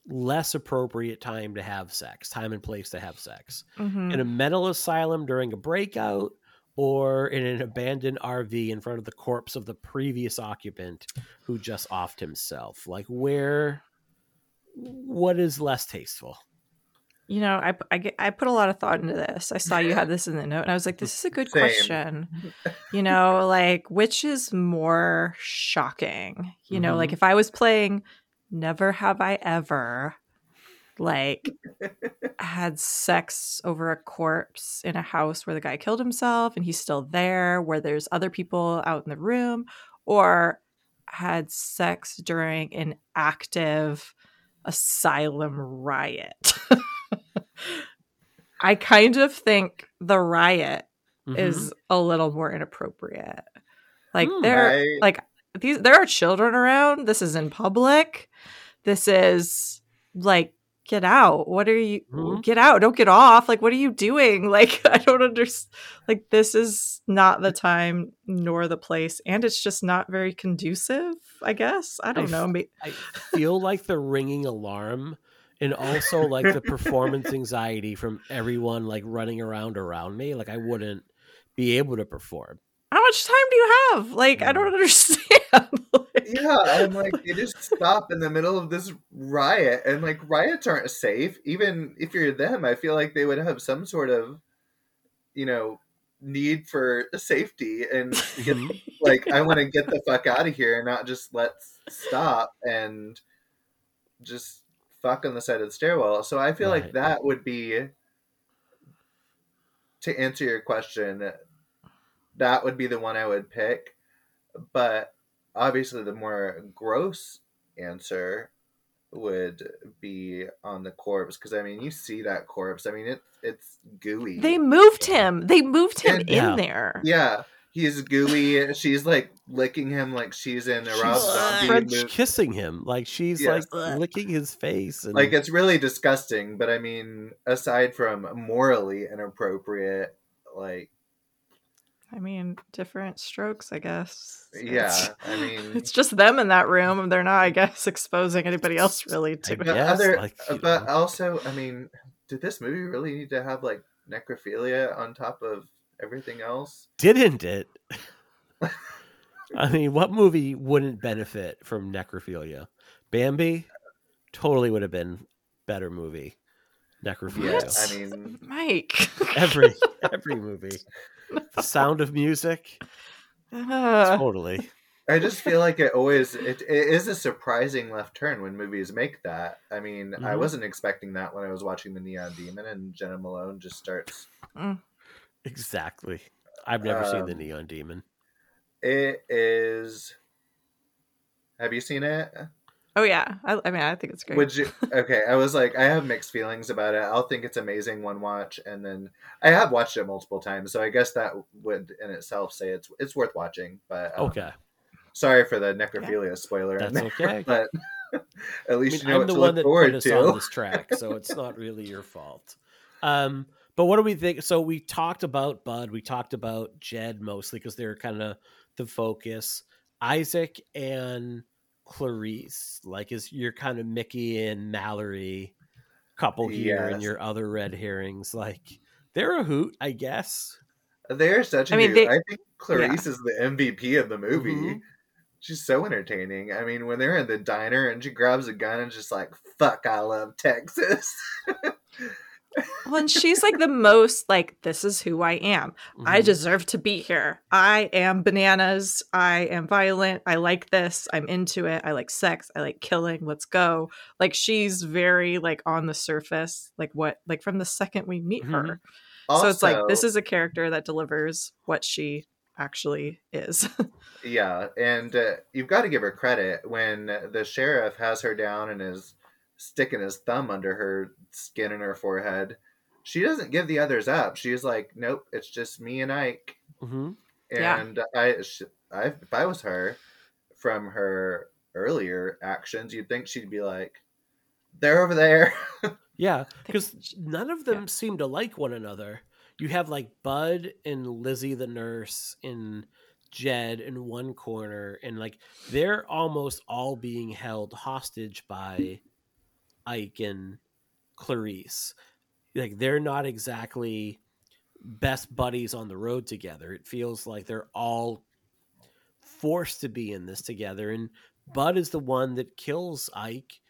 less appropriate time to have sex, time and place to have sex hmm in a mental asylum during a breakout or in an abandoned RV in front of the corpse of the previous occupant who just offed himself. Like where what is less tasteful? You know, I, I, get- I put a lot of thought into this. I saw you had this in the note, and I was like, this is a good Same. question. You know, like, which is more shocking? You know, like Mhm. if I was playing Never Have I Ever, like, had sex over a corpse in a house where the guy killed himself and he's still there, where there's other people out in the room, or had sex during an active asylum riot. I kind of think the riot Mhm. is a little more inappropriate. Like Hmm. there I- like these there are children around. This is in public. This is like get out. What are you Mhm. get out? Don't get off. Like what are you doing? Like I don't understand. Like this is not the time nor the place and it's just not very conducive, I guess. I don't f- know. I feel like the ringing alarm and also like the performance anxiety from everyone like running around around me. Like I wouldn't be able to perform. How much time do you have? Like I Mm. don't understand. Like- Yeah, I'm like, they just stop in the middle of this riot, and like riots aren't safe. Even if you're them, I feel like they would have some sort of, you know, need for safety and get, Mhm. like I want to get the fuck out of here, and not just let's stop and just fuck on the side of the stairwell. So I feel Right. like that would be to answer your question. That would be the one I would pick, but obviously the more gross answer would be on the corpse because I mean you see that corpse. I mean it it's gooey. they moved him. They moved him And- Yeah. in there. yeah, he's gooey. She's like licking him like she's in a Rob Zombie French movie. kissing him. Like she's Yes. like licking his face. And Like it's really disgusting. But I mean, aside from morally inappropriate, like I mean, different strokes, I guess. yeah, It's- I mean, It's just them in that room, and they're not, I guess, exposing anybody else really to it. but guess, other, like, but know. also, I mean, did this movie really need to have like necrophilia on top of everything else? didn't it? I mean, what movie wouldn't benefit from necrophilia? Bambi totally would have been better movie. Necrophilia. Yeah, I mean, Mike. every every movie. The Sound of Music, Uh, totally. I just feel like it always it, it is a surprising left turn when movies make that. I mean, I Mhm. wasn't expecting that when I was watching the Neon Demon and Jena Malone just starts. Exactly. I've never seen the Um, Neon Demon. It is. Have you seen it? Oh, yeah. I, I mean, I think it's great. Would you? Okay, I was like, I have mixed feelings about it. I'll think it's amazing one watch, and then I have watched it multiple times, so I guess that would in itself say it's it's worth watching. But um, Okay. sorry for the necrophilia spoiler. in That's there, okay. but at I least mean, you know I'm what the to one look that put us to. on this track, so it's not really your fault. Um, but what do we think? So we talked about Bud, we talked about Jed mostly because they're kind of the focus. Isaac and Clarice, like is your kind of Mickey and Mallory couple here, and your other red herrings, like they're a hoot, I guess. They're such. a I mean, hoot. they- I think Clarice is the MVP of the movie. Mhm. She's so entertaining. I mean, when they're in the diner and she grabs a gun and just like, "Fuck, I love Texas." well, and she's like the most, like, this is who I am. I Mhm. deserve to be here. I am bananas. I am violent. I like this. I'm into it. I like sex. I like killing. Let's go. Like she's very like on the surface, like what like from the second we meet her. so it's like this is a character that delivers what she actually is. Yeah, and uh, you've got to give her credit when the sheriff has her down and is sticking his thumb under her skin and her forehead. She doesn't give the others up. She's like, "Nope, it's just me and Ike." Mhm. Yeah. And I, sh- I, if I was her, from her earlier actions, you'd think she'd be like, "They're over there." Yeah, because none of them seem to like one another. You have like Bud and Lizzie the nurse and Jed in one corner, and like they're almost all being held hostage by Ike and Clarice. Like they're not exactly best buddies on the road together. It feels like they're all forced to be in this together, and Bud is the one that kills Ike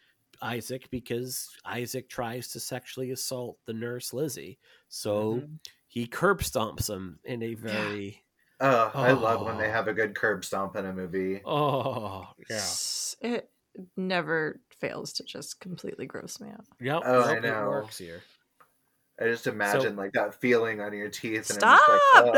Isaac because Isaac tries to sexually assault the nurse Lizzie. So Mhm. he curb stomps him in a very Oh, I love when they Oh. have a good curb stomp in a movie. oh yeah It never fails to just completely gross me out. yep, Oh, I yep, it know. works here. I just imagine like that feeling on your teeth. And Stop! I'm just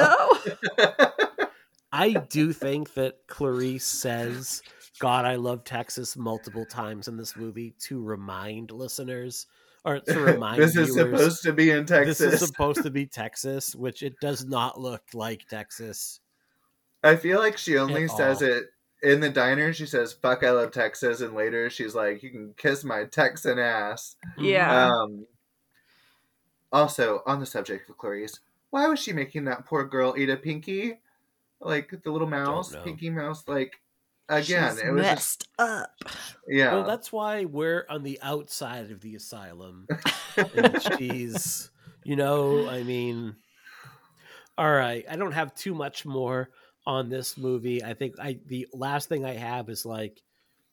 like, No. "Oh." I do think that Clarice says "God, I love Texas" multiple times in this movie to remind listeners or to remind this is viewers supposed to be in Texas. this is supposed to be Texas, which it does not look like Texas. I feel like she only says all. it in the diner she says fuck i love texas and later she's like you can kiss my texan ass Yeah. um also on the subject of clarice why was she making that poor girl eat a pinky like the little mouse pinky mouse like again She's it was just messed up. yeah Well, that's why we're on the outside of the asylum. and she's, you know, I mean, all right. I don't have too much more on this movie. I think I the last thing I have is like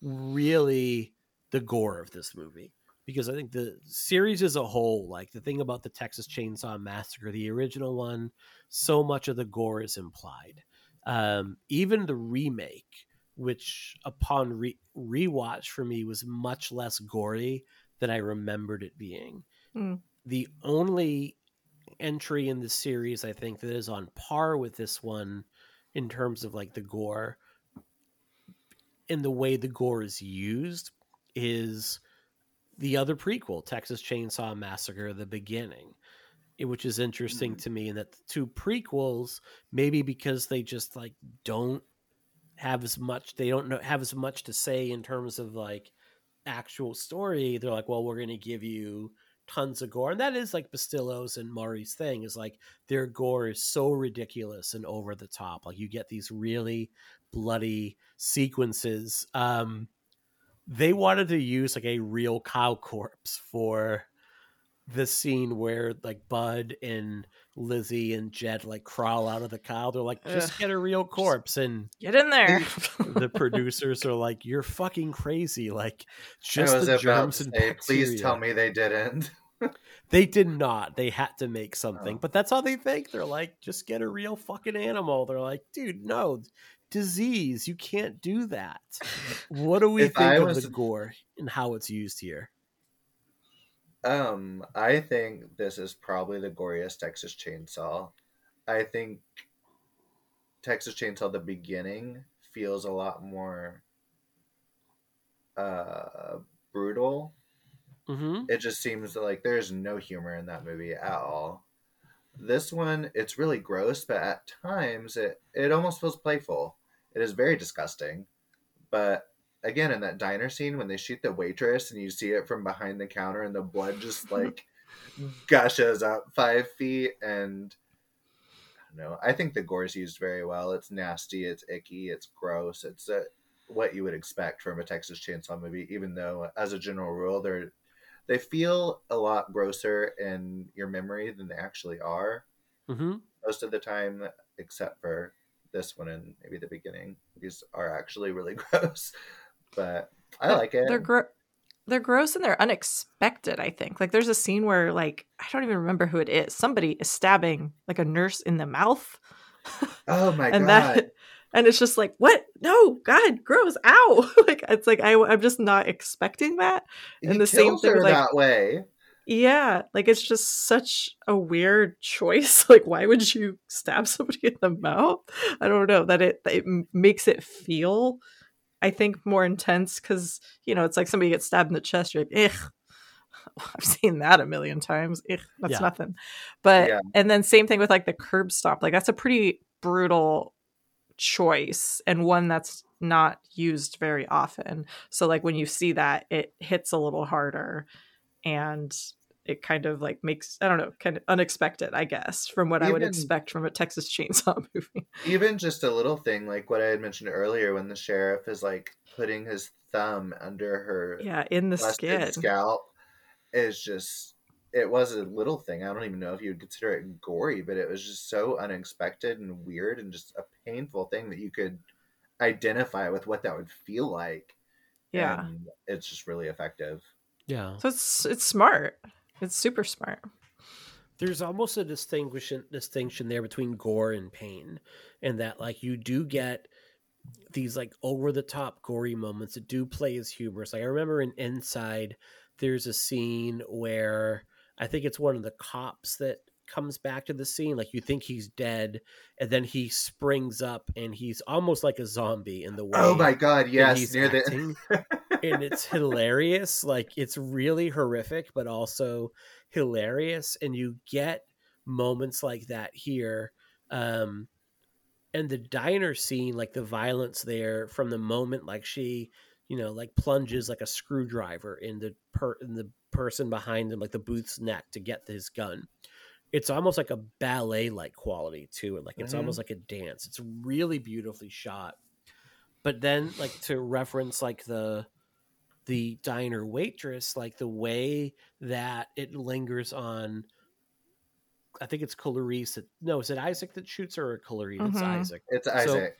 really the gore of this movie because I think the series as a whole, like the thing about the Texas Chainsaw Massacre, the original one, so much of the gore is implied. Um, even the remake, which upon re- rewatch for me was much less gory than I remembered it being. Hmm. The only entry in the series I think that is on par with this one in terms of like the gore in the way the gore is used is the other prequel, Texas Chainsaw Massacre: The Beginning, eh, which is interesting mm. to me. In that the two prequels, maybe because they just like don't have as much, they don't know have as much to say in terms of like actual story. They're like, well, we're going to give you tons of gore, and that is like Bustillo's and Maury's thing. Is like their gore is so ridiculous and over the top. Like you get these really bloody sequences. Um, they wanted to use like a real cow corpse for the scene where like Bud and Lizzie and Jed like crawl out of the cow. They're like, just Ugh. get a real corpse. And Get in there. the producers are like, you're fucking crazy. Like just was the about germs to and say, please tell me they didn't They did not. They had to make something, Oh. but that's how they think. They're like, just get a real fucking animal. They're like, dude, no, disease. You can't do that. What do we If I think of was- the gore and how it's used here? Um, I think this is probably the goriest Texas Chainsaw. I think Texas Chainsaw the beginning feels a lot more uh brutal. Mm-hmm. It just seems like there's no humor in that movie at all. This one, it's really gross, but at times it it almost feels playful. It is very disgusting, but again, in that diner scene when they shoot the waitress and you see it from behind the counter and the blood just like gushes up five feet, and I don't know. I think the gore is used very well. It's nasty, it's icky, it's gross. It's uh what you would expect from a Texas Chainsaw movie, even though, as a general rule, they're they feel a lot grosser in your memory than they actually are Mm-hmm. most of the time, except for this one and maybe the beginning. These are actually really gross, but I like it. They're gro- they're gross and they're unexpected, I think. Like there's a scene where like I don't even remember who it is. Somebody is stabbing like a nurse in the mouth. oh my and god! that and it's just like, "What? No, god, gross. Ow." like it's like I I'm just not expecting that. he and the same thing like- that way. Yeah, like it's just such a weird choice. Like, why would you stab somebody in the mouth? I don't know that it it makes it feel, I think, more intense because you know it's like somebody gets stabbed in the chest. You're like, ugh. I've seen that a million times. Ugh, that's Yeah. nothing. But Yeah. and then same thing with like the curb stop. Like that's a pretty brutal choice and one that's not used very often. So like when you see that, it hits a little harder and it kind of like makes I don't know, kind of unexpected, I guess, from what I would expect from a Texas Chainsaw movie. Even just a little thing like what I had mentioned earlier, when the sheriff is like putting his thumb under her Yeah, in the busted skin. scalp, is just. It was a little thing. I don't even know if you would consider it gory, but it was just so unexpected and weird and just a painful thing that you could identify with what that would feel like. Yeah. And it's just really effective. Yeah. So it's it's smart. It's super smart. there's almost a distinguishing distinction there between gore and pain and that like you do get these like over the top gory moments that do play as humorous like i remember in inside there's a scene where i think it's one of the cops that comes back to the scene like you think he's dead and then he springs up and he's almost like a zombie in the oh way Oh my god, that yes, he's near the acting. and it's hilarious. Like it's really horrific, but also hilarious. And you get moments like that here. Um, and the diner scene like the violence there from the moment like she you know like plunges like a screwdriver in the per in the person behind him like the booth's neck to get his gun it's almost like a ballet like quality to it like it's Mhm. almost like a dance it's really beautifully shot but then like to reference like the the diner waitress like the way that it lingers on i think it's Clarice that, no is it isaac that shoots her or Clarice? It's mm-hmm. isaac. It's So- Isaac.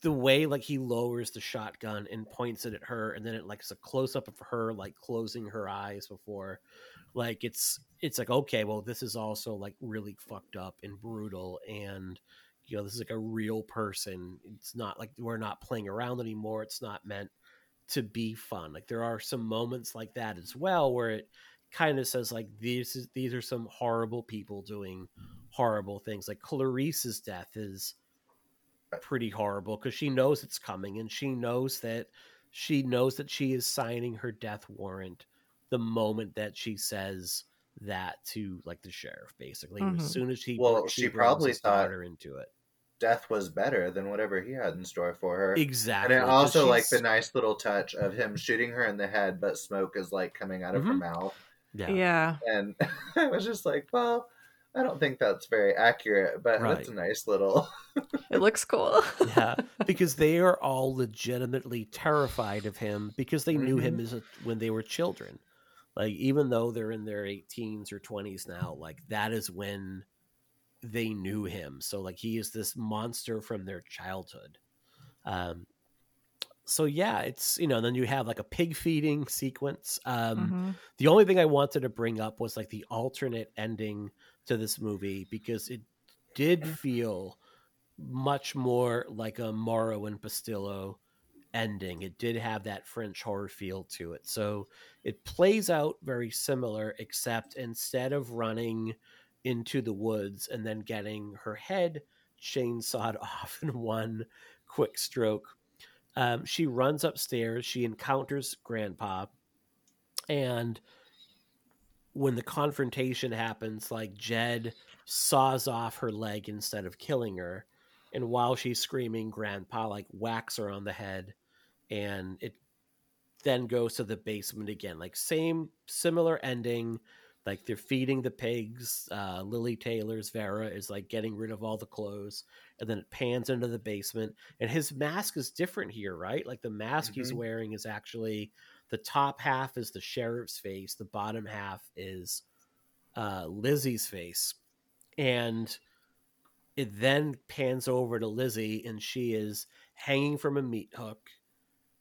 the way like he lowers the shotgun and points it at her and then it like it's a close up of her like closing her eyes before like it's it's like okay well this is also like really fucked up and brutal and you know this is like a real person. It's not like we're not playing around anymore. It's not meant to be fun like there are some moments like that as well where it kind of says like these is these are some horrible people doing horrible things like clarice's death is pretty horrible because she knows it's coming and she knows that she knows that she is signing her death warrant the moment that she says that to like the sheriff basically Mhm. as soon as she Well, she brings probably thought- her into it Death was better than whatever he had in store for her. exactly And then 'cause also like the nice little touch of him shooting her in the head, but smoke is like coming out of her Mhm. mouth. yeah. Yeah. And I was just like, well, I don't think that's very accurate, but Right. that's a nice little. It looks cool. yeah, because they are all legitimately terrified of him because they knew him as a, when they were children. Like even though they're in their 18s or 20s now, like that is when they knew him. So like he is this monster from their childhood. Um so yeah, it's you know, then you have like a pig feeding sequence. Um Mhm. the only thing I wanted to bring up was like the alternate ending to this movie because it did feel much more like a Maury and Bustillo ending. It did have that French horror feel to it. So it plays out very similar, except instead of running into the woods and then getting her head chainsawed off in one quick stroke, um, she runs upstairs. She encounters Grandpa, and when the confrontation happens, like Jed saws off her leg instead of killing her, and while she's screaming, Grandpa like whacks her on the head, and it then goes to the basement again. Like same similar ending. Like they're feeding the pigs. Uh, Lili Taylor's Vera is like getting rid of all the clothes, and then it pans into the basement. And his mask is different here, right? Like the mask he's Mhm. wearing is actually the top half is the sheriff's face, the bottom half is uh, Lizzie's face, and it then pans over to Lizzie, and she is hanging from a meat hook.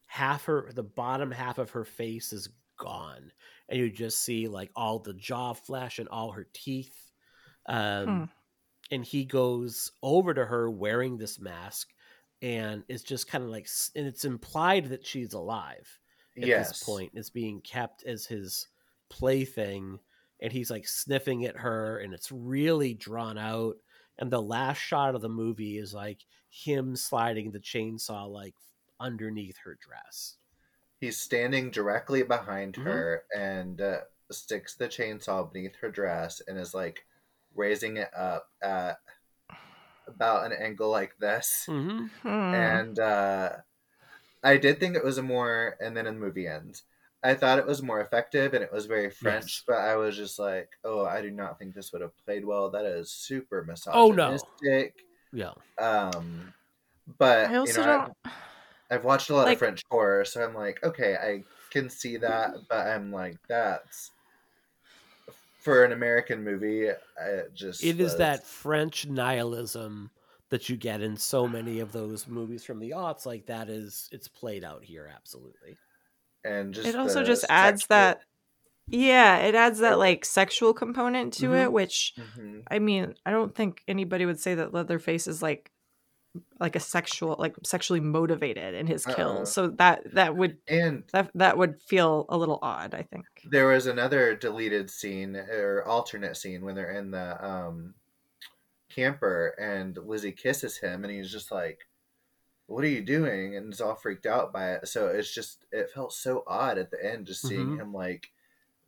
Half her, the bottom half of her face is gone, and you just see like all the jaw flesh and all her teeth. Um, Hmm. And he goes over to her wearing this mask, and it's just kind of like, and it's implied that she's alive at yes. this point is being kept as his plaything and he's like sniffing at her and it's really drawn out and the last shot of the movie is like him sliding the chainsaw like underneath her dress He's standing directly behind Mhm. her and uh, sticks the chainsaw beneath her dress and is like raising it up at about an angle like this. mm-hmm. Hmm. And uh, I did think it was a more, and then in the movie ends. I thought it was more effective and it was very French, Yes. but I was just like, oh, I do not think this would have played well. That is super Oh, no. misogynistic. yeah Um, but I also you know, don't. I've, I've watched a lot like- of French horror, so I'm like, okay, I can see that, but I'm like, that's for an American movie. It just it is was- that french nihilism that you get in so many of those movies from the aughts like that is it's played out here absolutely and just It also the just adds that. Yeah, it adds that like sexual component to Mhm. it, which Mhm. I mean, I don't think anybody would say that Leatherface is like like a sexual like sexually motivated in his kills. So that that would and that that would feel a little odd, I think. there was another deleted scene or alternate scene when they're in the um camper and Lizzie kisses him and he's just like what are you doing and he's all freaked out by it so it's just it felt so odd at the end just seeing Mhm. him like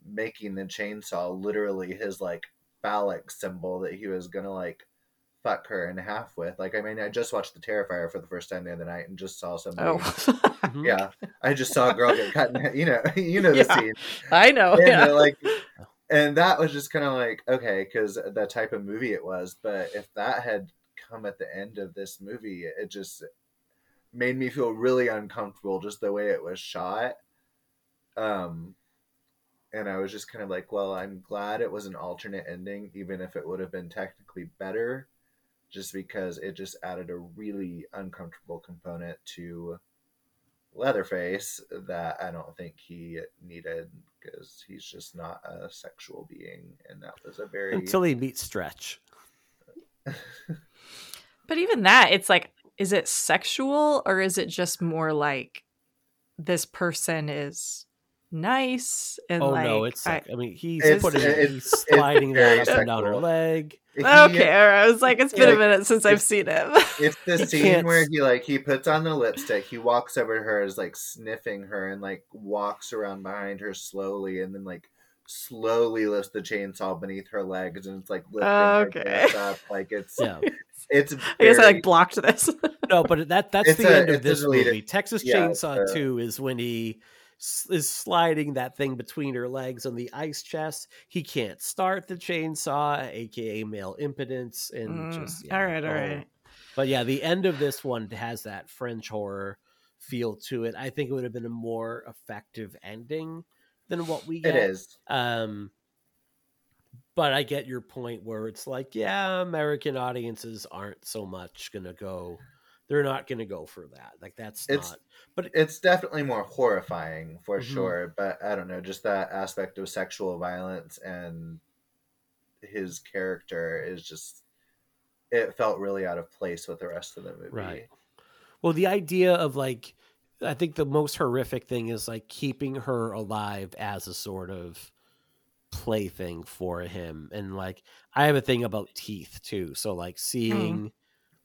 making the chainsaw literally his like phallic symbol that he was gonna like fuck her in half with. Like, I mean, I just watched The Terrifier for the first time the other night and just saw somebody. Oh, Mhm. Yeah, I just saw a girl get cut. In, you know, you know the Yeah. scene. I know. And, Yeah. like, and that was just kind of like okay, because the type of movie it was. But if that had come at the end of this movie, it just made me feel really uncomfortable just the way it was shot. Um, and I was just kind of like, well, I'm glad it was an alternate ending, even if it would have been technically better, just because it just added a really uncomfortable component to Leatherface that I don't think he needed because he's just not a sexual being, and that was a very Until he meets Stretch. But even that, it's like, is it sexual or is it just more like this person is nice and Oh like no, it's I- I, mean he's It's- putting eh, it's- he's sliding very that up and down her sexual. leg. He- okay. all right. I was like, it's been a minute since I've seen him It's the He scene can't where he like he puts on the lipstick, he walks over to her, is like sniffing her, and like walks around behind her slowly, and then like slowly lifts the chainsaw beneath her legs, and it's like lifting Okay. her up, like it's Yeah. it's. I guess I like blocked this. No, but that that's It's the a- end of it's a this deleted- movie. Texas yeah, Chainsaw a- 2 is when he s- is sliding that thing between her legs on the ice chest. He can't start the chainsaw, aka male impotence, and Mm, just yeah, right, all oh. But yeah, the end of this one has that French horror feel to it. I think it would have been a more effective ending than what we get. It is. Um, but I get your point where it's like, yeah, American audiences aren't so much gonna go. They're not gonna go for that. Like that's It's- not. But It's definitely more horrifying for Mhm. sure, but I don't know, just that aspect of sexual violence and his character is just it felt really out of place with the rest of the movie. Right. well, the idea of like, I think the most horrific thing is like keeping her alive as a sort of plaything for him, and like I have a thing about teeth too. So like seeing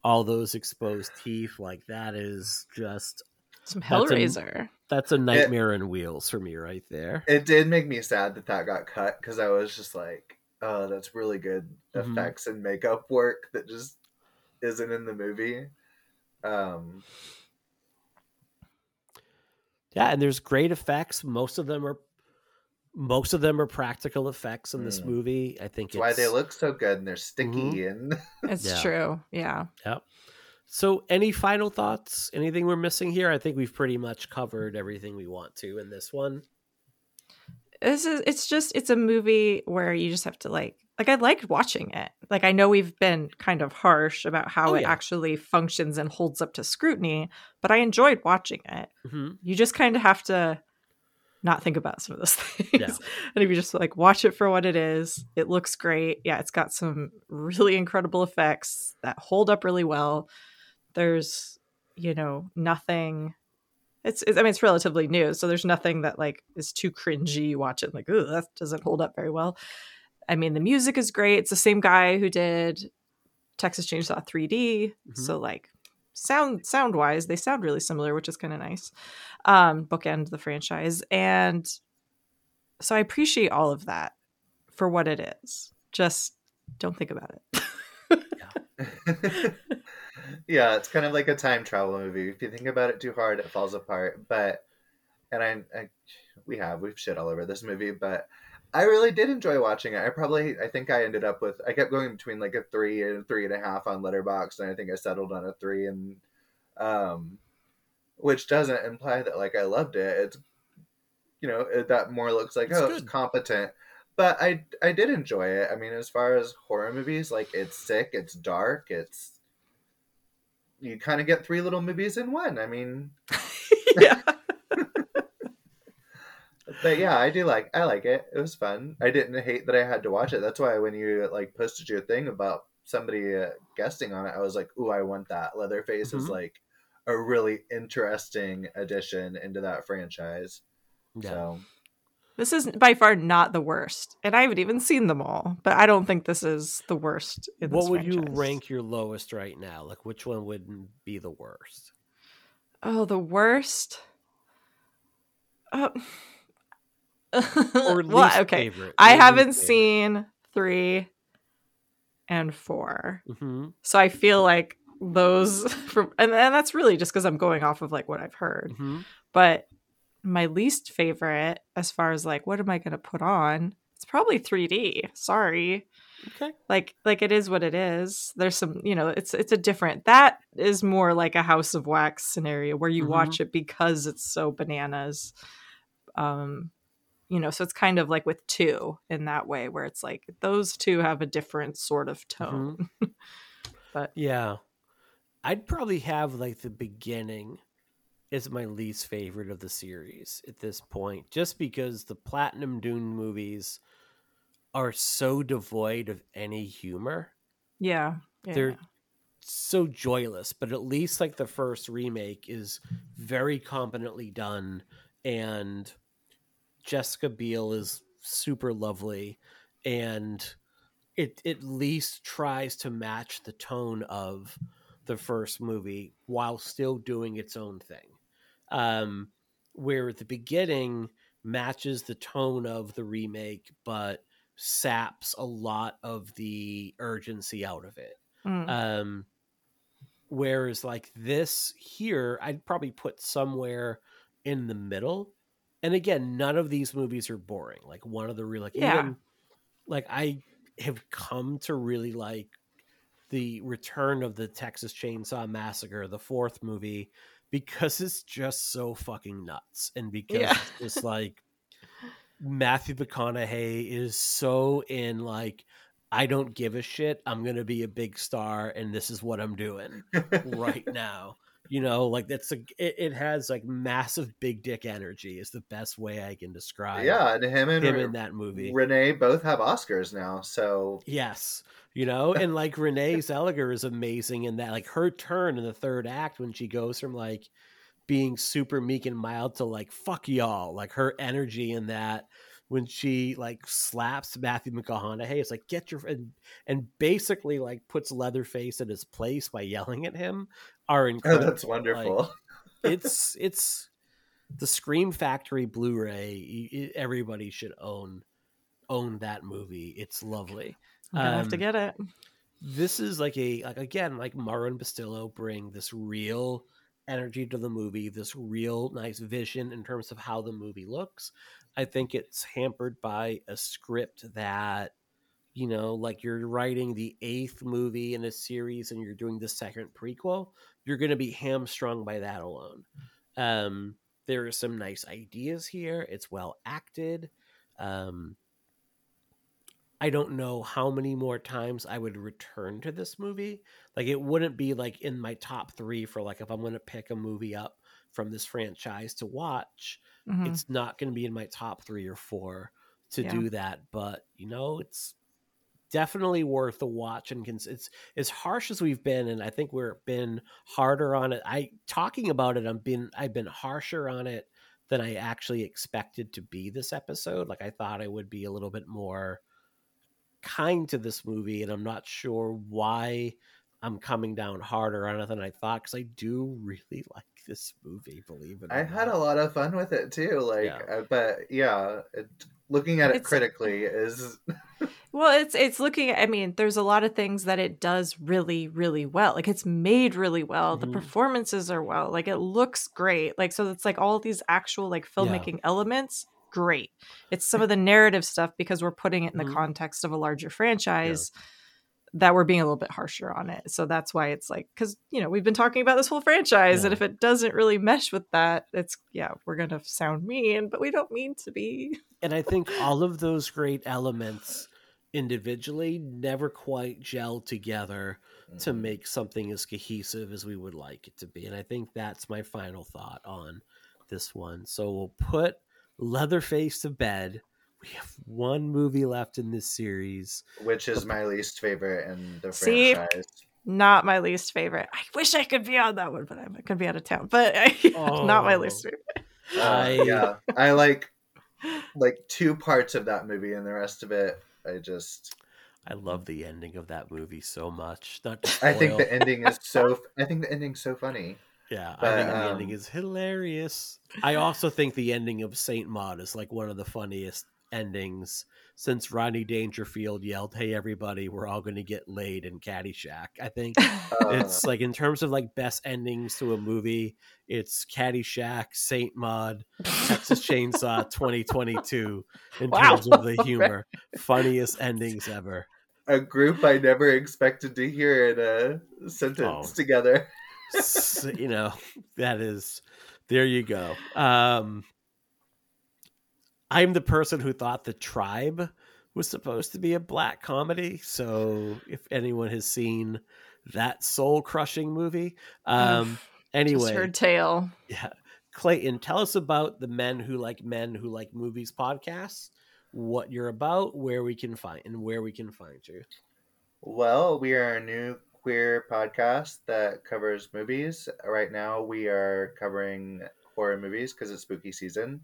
all those exposed teeth, like that is just Some That's a- Hellraiser. That's a nightmare in wheels for me right there. It did make me sad that that got cut because I was just like, oh, that's really good Mhm. effects and makeup work that just isn't in the movie. Um, Yeah, and there's great effects. Most of them are most of them are practical effects in this Mm. movie. I think that's why they look so good and they're sticky and It's Yeah. true. Yeah. Yep. So, any final thoughts? Anything we're missing here? I think we've pretty much covered everything we want to in this one. This is it's just it's a movie where you just have to like like I liked watching it. Like I know we've been kind of harsh about how Oh, it yeah. actually functions and holds up to scrutiny, but I enjoyed watching it. hmm You just kind of have to not think about some of those things. Yeah. And if you just like watch it for what it is, it looks great. Yeah, it's got some really incredible effects that hold up really well. There's, you know, nothing it's, it's I mean it's relatively new, so there's nothing that like is too cringy. You watch it like, ooh, that doesn't hold up very well. I mean, the music is great. It's the same guy who did Texas Chainsaw 3D. Mhm. So like sound sound wise, they sound really similar, which is kind of nice. Um, bookend the franchise. And so I appreciate all of that for what it is. Just don't think about it. yeah, it's kind of like a time travel movie. If you think about it too hard, it falls apart. But and I, I we have we've shit all over this movie, but I really did enjoy watching it. I probably I think I ended up with I kept going between like a three and three and a half on Letterboxd, and I think I settled on a three, and um, which doesn't imply that like I loved it. It's you know it, that more looks like It's oh it's competent. But I I did enjoy it. I mean, as far as horror movies, like it's sick, it's dark, it's you kind of get three little movies in one. I mean, yeah. But yeah, I do like I like it. It was fun. I didn't hate that I had to watch it. That's why when you like posted your thing about somebody uh, guesting on it, I was like, "Ooh, I want that." Leatherface is Mhm. like a really interesting addition into that franchise. Yeah. So This is by far not the worst. And I haven't even seen them all, but I don't think this is the worst in What this would you rank your lowest right now? Like, which one would be the worst? Oh, the worst. Oh. Or well, okay. favorite? I haven't favorite. seen three, and 4. hmm So I feel like those from and, and that's really just because I'm going off of like what I've heard. hmm But my least favorite, as far as like what am I gonna put on, it's probably 3D. Sorry. Okay. Like like it is what it is. There's some you know, it's it's a different that is more like a house of wax scenario where you Mhm. watch it because it's so bananas. Um you know, so it's kind of like with two in that way where it's like those two have a different sort of tone. Mm-hmm. but Yeah. I'd probably have like the beginning is my least favorite of the series at this point, just because the Platinum Dune movies are so devoid of any humor. yeah. yeah. They're so joyless, but at least like the first remake is very competently done and Jessica Biel is super lovely and it at least tries to match the tone of the first movie while still doing its own thing. Um where the beginning matches the tone of the remake but saps a lot of the urgency out of it. Mm. Um, whereas like this here, I'd probably put somewhere in the middle. And again, none of these movies are boring. Like one of the real like Yeah. even like I have come to really like the return of the Texas Chainsaw Massacre, the fourth movie, because it's just so fucking nuts. And because Yeah. it's just like Matthew McConaughey is so in like I don't give a shit. I'm gonna be a big star, and this is what I'm doing right now. You know, like that's a it, it has like massive big dick energy. Is the best way I can describe. yeah, and him and him Re- in that movie. Renee both have Oscars now, so Yes. You know, and like Renee Zellweger is amazing in that. Like her turn in the third act when she goes from like being super meek and mild to like fuck y'all. Like her energy in that when she like slaps Matthew McConaughey, it's like get your and, and basically like puts Leatherface in his place by yelling at him are oh, that's wonderful. it's it's the Scream Factory Blu-ray. y- y- Everybody should own own that movie. It's lovely I'm gonna have to um, get it. this is like a like again like Maury and Bustillo bring this real energy to the movie, this real nice vision in terms of how the movie looks. I think it's hampered by a script that you know, like you're writing the eighth movie in a series and you're doing the second prequel, you're going to be hamstrung by that alone. Um, there are some nice ideas here. It's well acted. Um, I don't know how many more times I would return to this movie. Like it wouldn't be like in my top three for like if I'm going to pick a movie up from this franchise to watch. Mhm. It's not going to be in my top three or four to Yeah. do that. But you know, it's definitely worth a watch. And cons- it's as harsh as we've been, and I think we're been harder on it. I talking about it. I've been I've been harsher on it than I actually expected to be this episode. Like I thought I would be a little bit more kind to this movie, and I'm not sure why I'm coming down harder on it than I thought because I do really like this movie. Believe it, or I had not. a lot of fun with it too. Like, Yeah. uh, but yeah, it, looking at it It's- critically is Well, it's it's looking. I mean, there's a lot of things that it does really, really well. Like it's made really well. Mhm. The performances are well. Like it looks great. Like so, it's like all these actual like filmmaking elements. Great. It's some of the narrative stuff because we're putting it in the context of a larger franchise. That we're being a little bit harsher on it. So that's why it's like, because, you know, we've been talking about this whole franchise, and if it doesn't really mesh with that, it's, yeah, we're going to sound mean, but we don't mean to be. and I think all of those great elements individually never quite gel together to make something as cohesive as we would like it to be. And I think that's my final thought on this one. So we'll put Leatherface to bed. We have one movie left in this series. which is my least favorite in the See? franchise. Not my least favorite. I wish I could be on that one, but I'm going to be out of town. But not my Oh. least favorite. Uh, I- yeah, I like like two parts of that movie, and the rest of it, I just I love the ending of that movie so much. Not I think the ending is so. I think the ending's so funny. Yeah, I But, think the ending um, is hilarious. I also think the ending of Saint Maud is like one of the funniest endings since Rodney Dangerfield yelled, "Hey everybody, we're all going to get laid in Caddyshack." I think it's like in terms of like best endings to a movie, it's Caddyshack, Saint Maud, Texas Chainsaw 2022 in Wow. terms of the humor. Funniest endings ever. a group I never expected to hear in a sentence Oh. together. You know, that is there you go. Um I'm the person who thought the tribe was supposed to be a black comedy. So if anyone has seen that soul crushing movie, um anyway, Just heard tale. yeah. Clayton, tell us about the Men Who Like Men Who Like Movies podcast, what you're about, where we can find and where we can find you. Well, we are a new queer podcast that covers movies. Right now, we are covering horror movies because it's spooky season,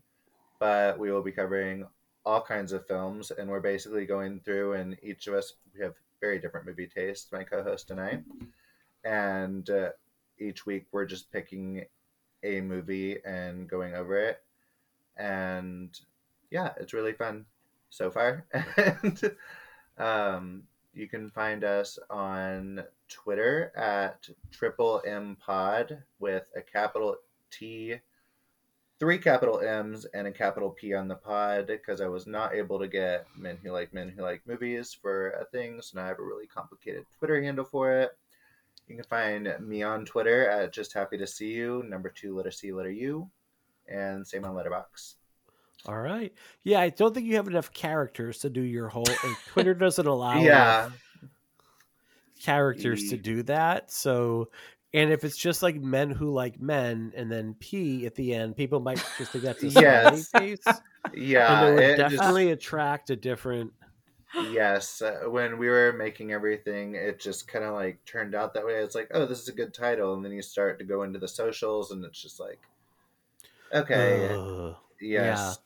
but we will be covering all kinds of films, and we're basically going through, and each of us we have very different movie tastes. My co-host and I, and uh, each week we're just picking a movie and going over it, and yeah, it's really fun so far. and um, you can find us on Twitter at Triple M Pod with a capital T, three capital M's, and a capital P on the pod because I was not able to get Men Who Like Men Who Like Movies for a thing, so now I have a really complicated Twitter handle for it. You can find me on Twitter at Just Happy to See You, number two, letter C, letter U, and same on Letterboxd. All right. Yeah, I don't think you have enough characters to do your whole Twitter doesn't allow Yeah. characters to do that. So and if it's just like men who like men and then P at the end, people might just think that's a Yes. face. Yeah, and it would it just- definitely attract a different Yes, uh, when we were making everything, it just kind of like turned out that way. It's like, oh, this is a good title, and then you start to go into the socials, and it's just like, okay, Ugh. yes,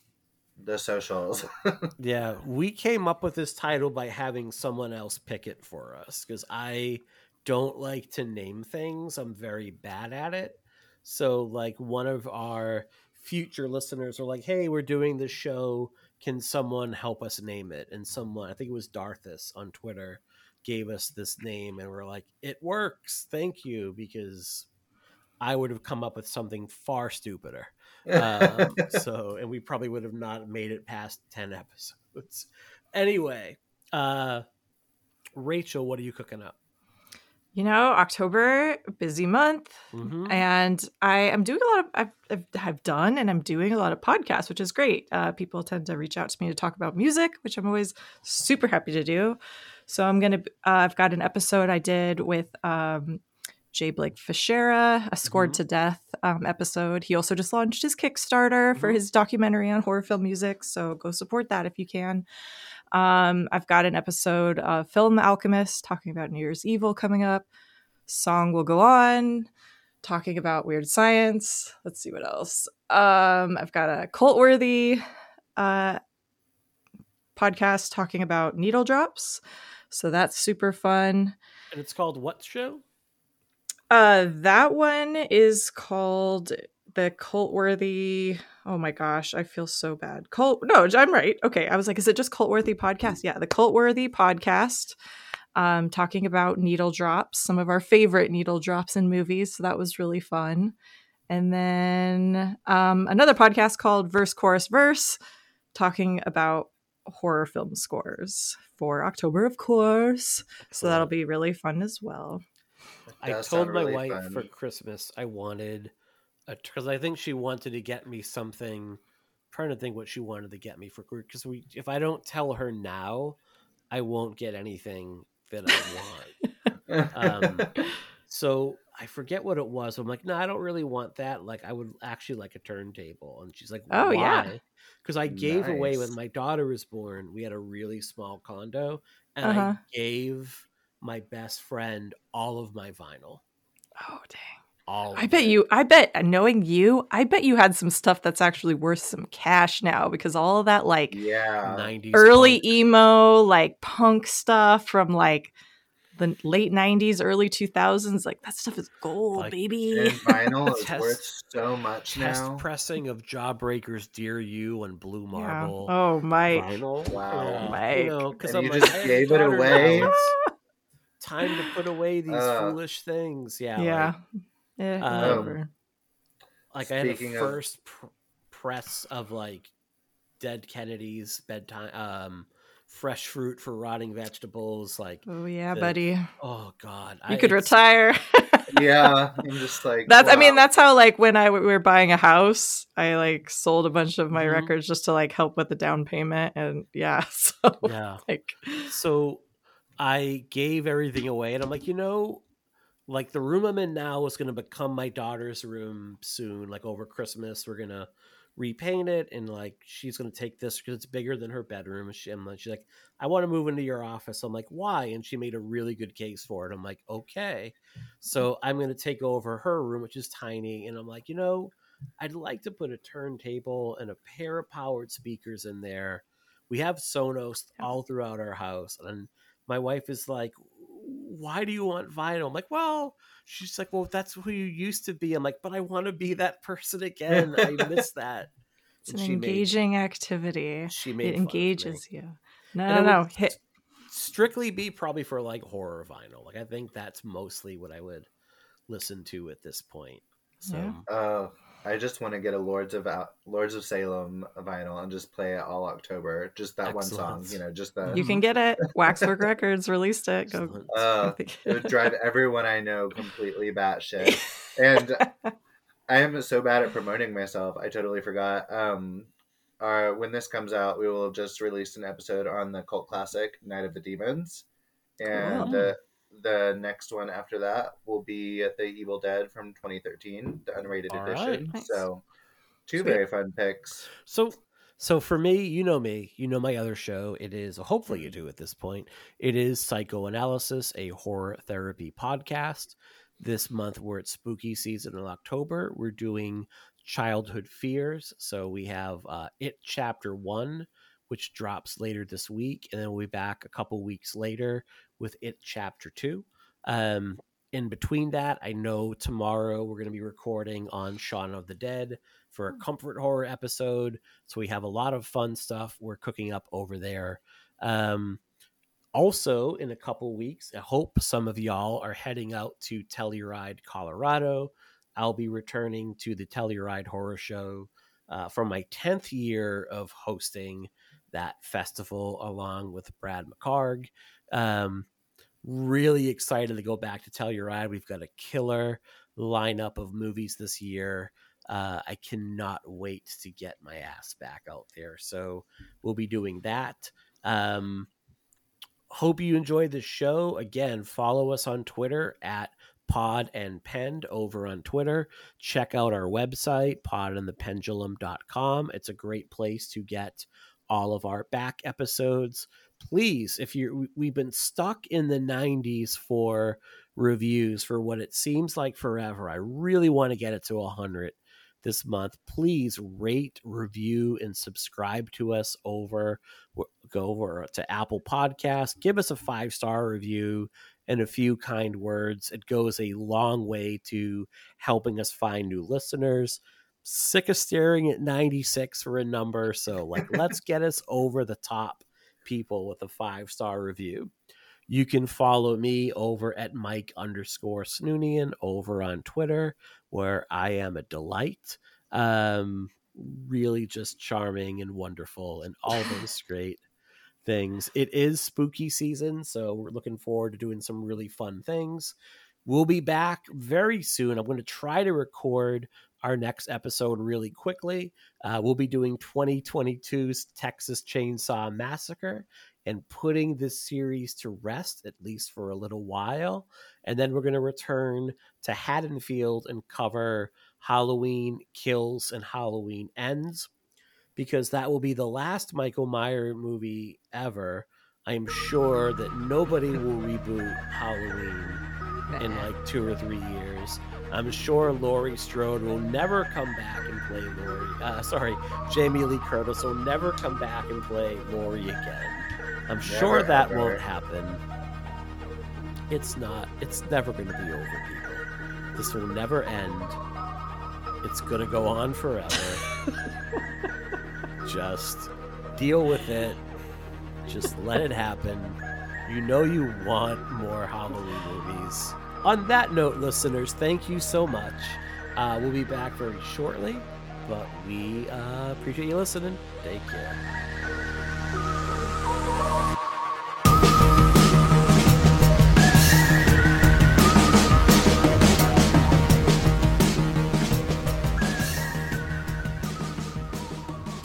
the socials. Yeah, we came up with this title by having someone else pick it for us because I don't like to name things. I'm very bad at it. So, like, one of our future listeners are like, "Hey, we're doing this show. Can someone help us name it?" And someone, I think it was Darthus on Twitter, gave us this name, and we're like, "It works. Thank you," because I would have come up with something far stupider um, so and we probably would have not made it past 10 episodes anyway uh rachel what are you cooking up You know, October, busy month. Mhm. And I am doing a lot of, I've, I've, done and I'm doing a lot of podcasts, which is great. Uh, people tend to reach out to me to talk about music, which I'm always super happy to do. So I'm going to, uh, I've got an episode I did with um, Jay Blake Fichera, a Scored to Death um, episode. He also just launched his Kickstarter for his documentary on horror film music. So go support that if you can. Um, I've got an episode of Film Alchemist talking about New Year's Evil coming up. Song will go on, talking about weird science. Let's see what else. Um, I've got a cult worthy uh, podcast talking about needle drops. So that's super fun. and it's called what show Uh, that one is called the cult worthy. Oh my gosh, I feel so bad. Cult. No, I'm right. Okay, I was like, is it just cult worthy podcast? Yeah, the cult worthy podcast. Um, talking about needle drops, some of our favorite needle drops in movies. So that was really fun. And then um, another podcast called Verse Chorus Verse, talking about horror film scores for October, of course. So that'll be really fun as well. i told sound my really wife fun. for christmas i wanted because i think she wanted to get me something trying to think what she wanted to get me for because we if i don't tell her now i won't get anything that i want um, so I forget what it was. I'm like, no, I don't really want that. Like, I would actually like a turntable. And she's like, Oh, yeah. Because I gave away when my daughter was born. We had a really small condo, and Uh-huh. I gave my best friend all of my vinyl. Oh dang. All. I of bet it. you I bet knowing you, I bet you had some stuff that's actually worth some cash now because all of that like yeah, 90s early punk. emo, like punk stuff from like the late '90s, early 2000s. Like that stuff is gold, Like, baby. And vinyl is Test- worth so much Test now. pressing of Jawbreaker's "Dear You" and Blue Yeah. Marble. Oh, Mike. Vinyl. Wow. Yeah, Mike. You know, because I'm you like, just I gave it away? Time to put away these Uh, foolish things. Yeah. Yeah. Like, Yeah. Um, whatever. like I had the Speaking of- first pr- press of like dead Kennedy's bedtime, um, fresh fruit for rotting vegetables. Like, Oh yeah, the- buddy. oh god, You I- could retire. yeah, I'm just like That's I mean that's how like when I we were buying a house, I like sold a bunch of my Mhm. records just to like help with the down payment and yeah, so Yeah. like So I gave everything away, and I'm like, you know, like the room I'm in now is going to become my daughter's room soon. Like over Christmas, we're gonna repaint it, and like she's going to take this because it's bigger than her bedroom. And she, I'm she's like, I want to move into your office. I'm like, why? And she made a really good case for it. I'm like, okay, so I'm going to take over her room, which is tiny, and I'm like, you know. I'd like to put a turntable and a pair of powered speakers in there. We have Sonos all throughout our house, and my wife is like, "Why do you want vinyl?" I'm like, "Well," she's like, "Well, that's who you used to be." I'm like, "But I want to be that person again. I miss that." it's And an she made- engaging activity. she made It fun of me. engages you. No, And no, no. Hit strictly be probably for like horror vinyl. Like I think that's mostly what I would listen to at this point. So Yeah. Uh, I just want to get a Lords of Al- Lords of Salem vinyl and just play it all October. Just that one song, you know, just the. you can get it. Waxwork Records released it. Go. Uh, it would drive everyone I know completely batshit. And I am so bad at promoting myself. I totally forgot. Um, uh, when this comes out, we will just release an episode on the cult classic Night of the Demons, and Cool. uh, the next one after that will be the Evil Dead from 2013, the unrated All edition. right. Nice. So, two Sweet. very fun picks. So so for me, you know me, you know my other show. It is hopefully you do at this point. It is Psychoanalysis, a horror therapy podcast. This month we're at spooky season in October. We're doing childhood fears. So we have uh, It Chapter One, which drops later this week, and then we'll be back a couple weeks later with It Chapter Two. Um, in between that, I know tomorrow we're going to be recording on Shaun of the Dead for a comfort horror episode. So we have a lot of fun stuff we're cooking up over there. Um, also, in a couple weeks, I hope some of y'all are heading out to Telluride, Colorado. I'll be returning to the Telluride Horror Show uh, for my 10th year of hosting that festival along with Brad McHargue. Um, really excited to go back to Telluride. We've got a killer lineup of movies this year. Uh, I cannot wait to get my ass back out there. So we'll be doing that. Um, hope you enjoyed the show. Again, follow us on Twitter at Pod and Pend over on Twitter. Check out our website, podandthependulum.com. It's a great place to get all of our back episodes. Please, if you're, we've been stuck in the 90s for reviews for what it seems like forever. I really want to get it to 100 this month. Please rate, review, and subscribe to us over. Go over to Apple Podcasts. Give us a five star review and a few kind words. It goes a long way to helping us find new listeners. Sick of staring at 96 for a number. So, like, let's get us over the top people with a five star review. You can follow me over at Mike underscore Snoonian over on Twitter, where I am a delight. Um, really just charming and wonderful and all those great things. It is spooky season, so we're looking forward to doing some really fun things. We'll be back very soon. I'm going to try to record our next episode really quickly. Uh, we'll be doing 2022's Texas Chainsaw Massacre and putting this series to rest, at least for a little while. And then we're going to return to Haddonfield and cover Halloween Kills and Halloween Ends, because that will be the last Michael Meyer movie ever. I'm sure that nobody will reboot Halloween in like two or three years. I'm sure Laurie Strode will never come back and play Laurie. Uh, sorry, Jamie Lee Curtis will never come back and play Laurie again. I'm sure that ever. won't happen. it's not. It's never going to be over, people. This will never end. It's going to go on forever. Just deal with it. Just let it happen. You know you want more Halloween movies. On that note, listeners, thank you so much. Uh, we'll be back very shortly, but we uh, appreciate you listening. Thank you.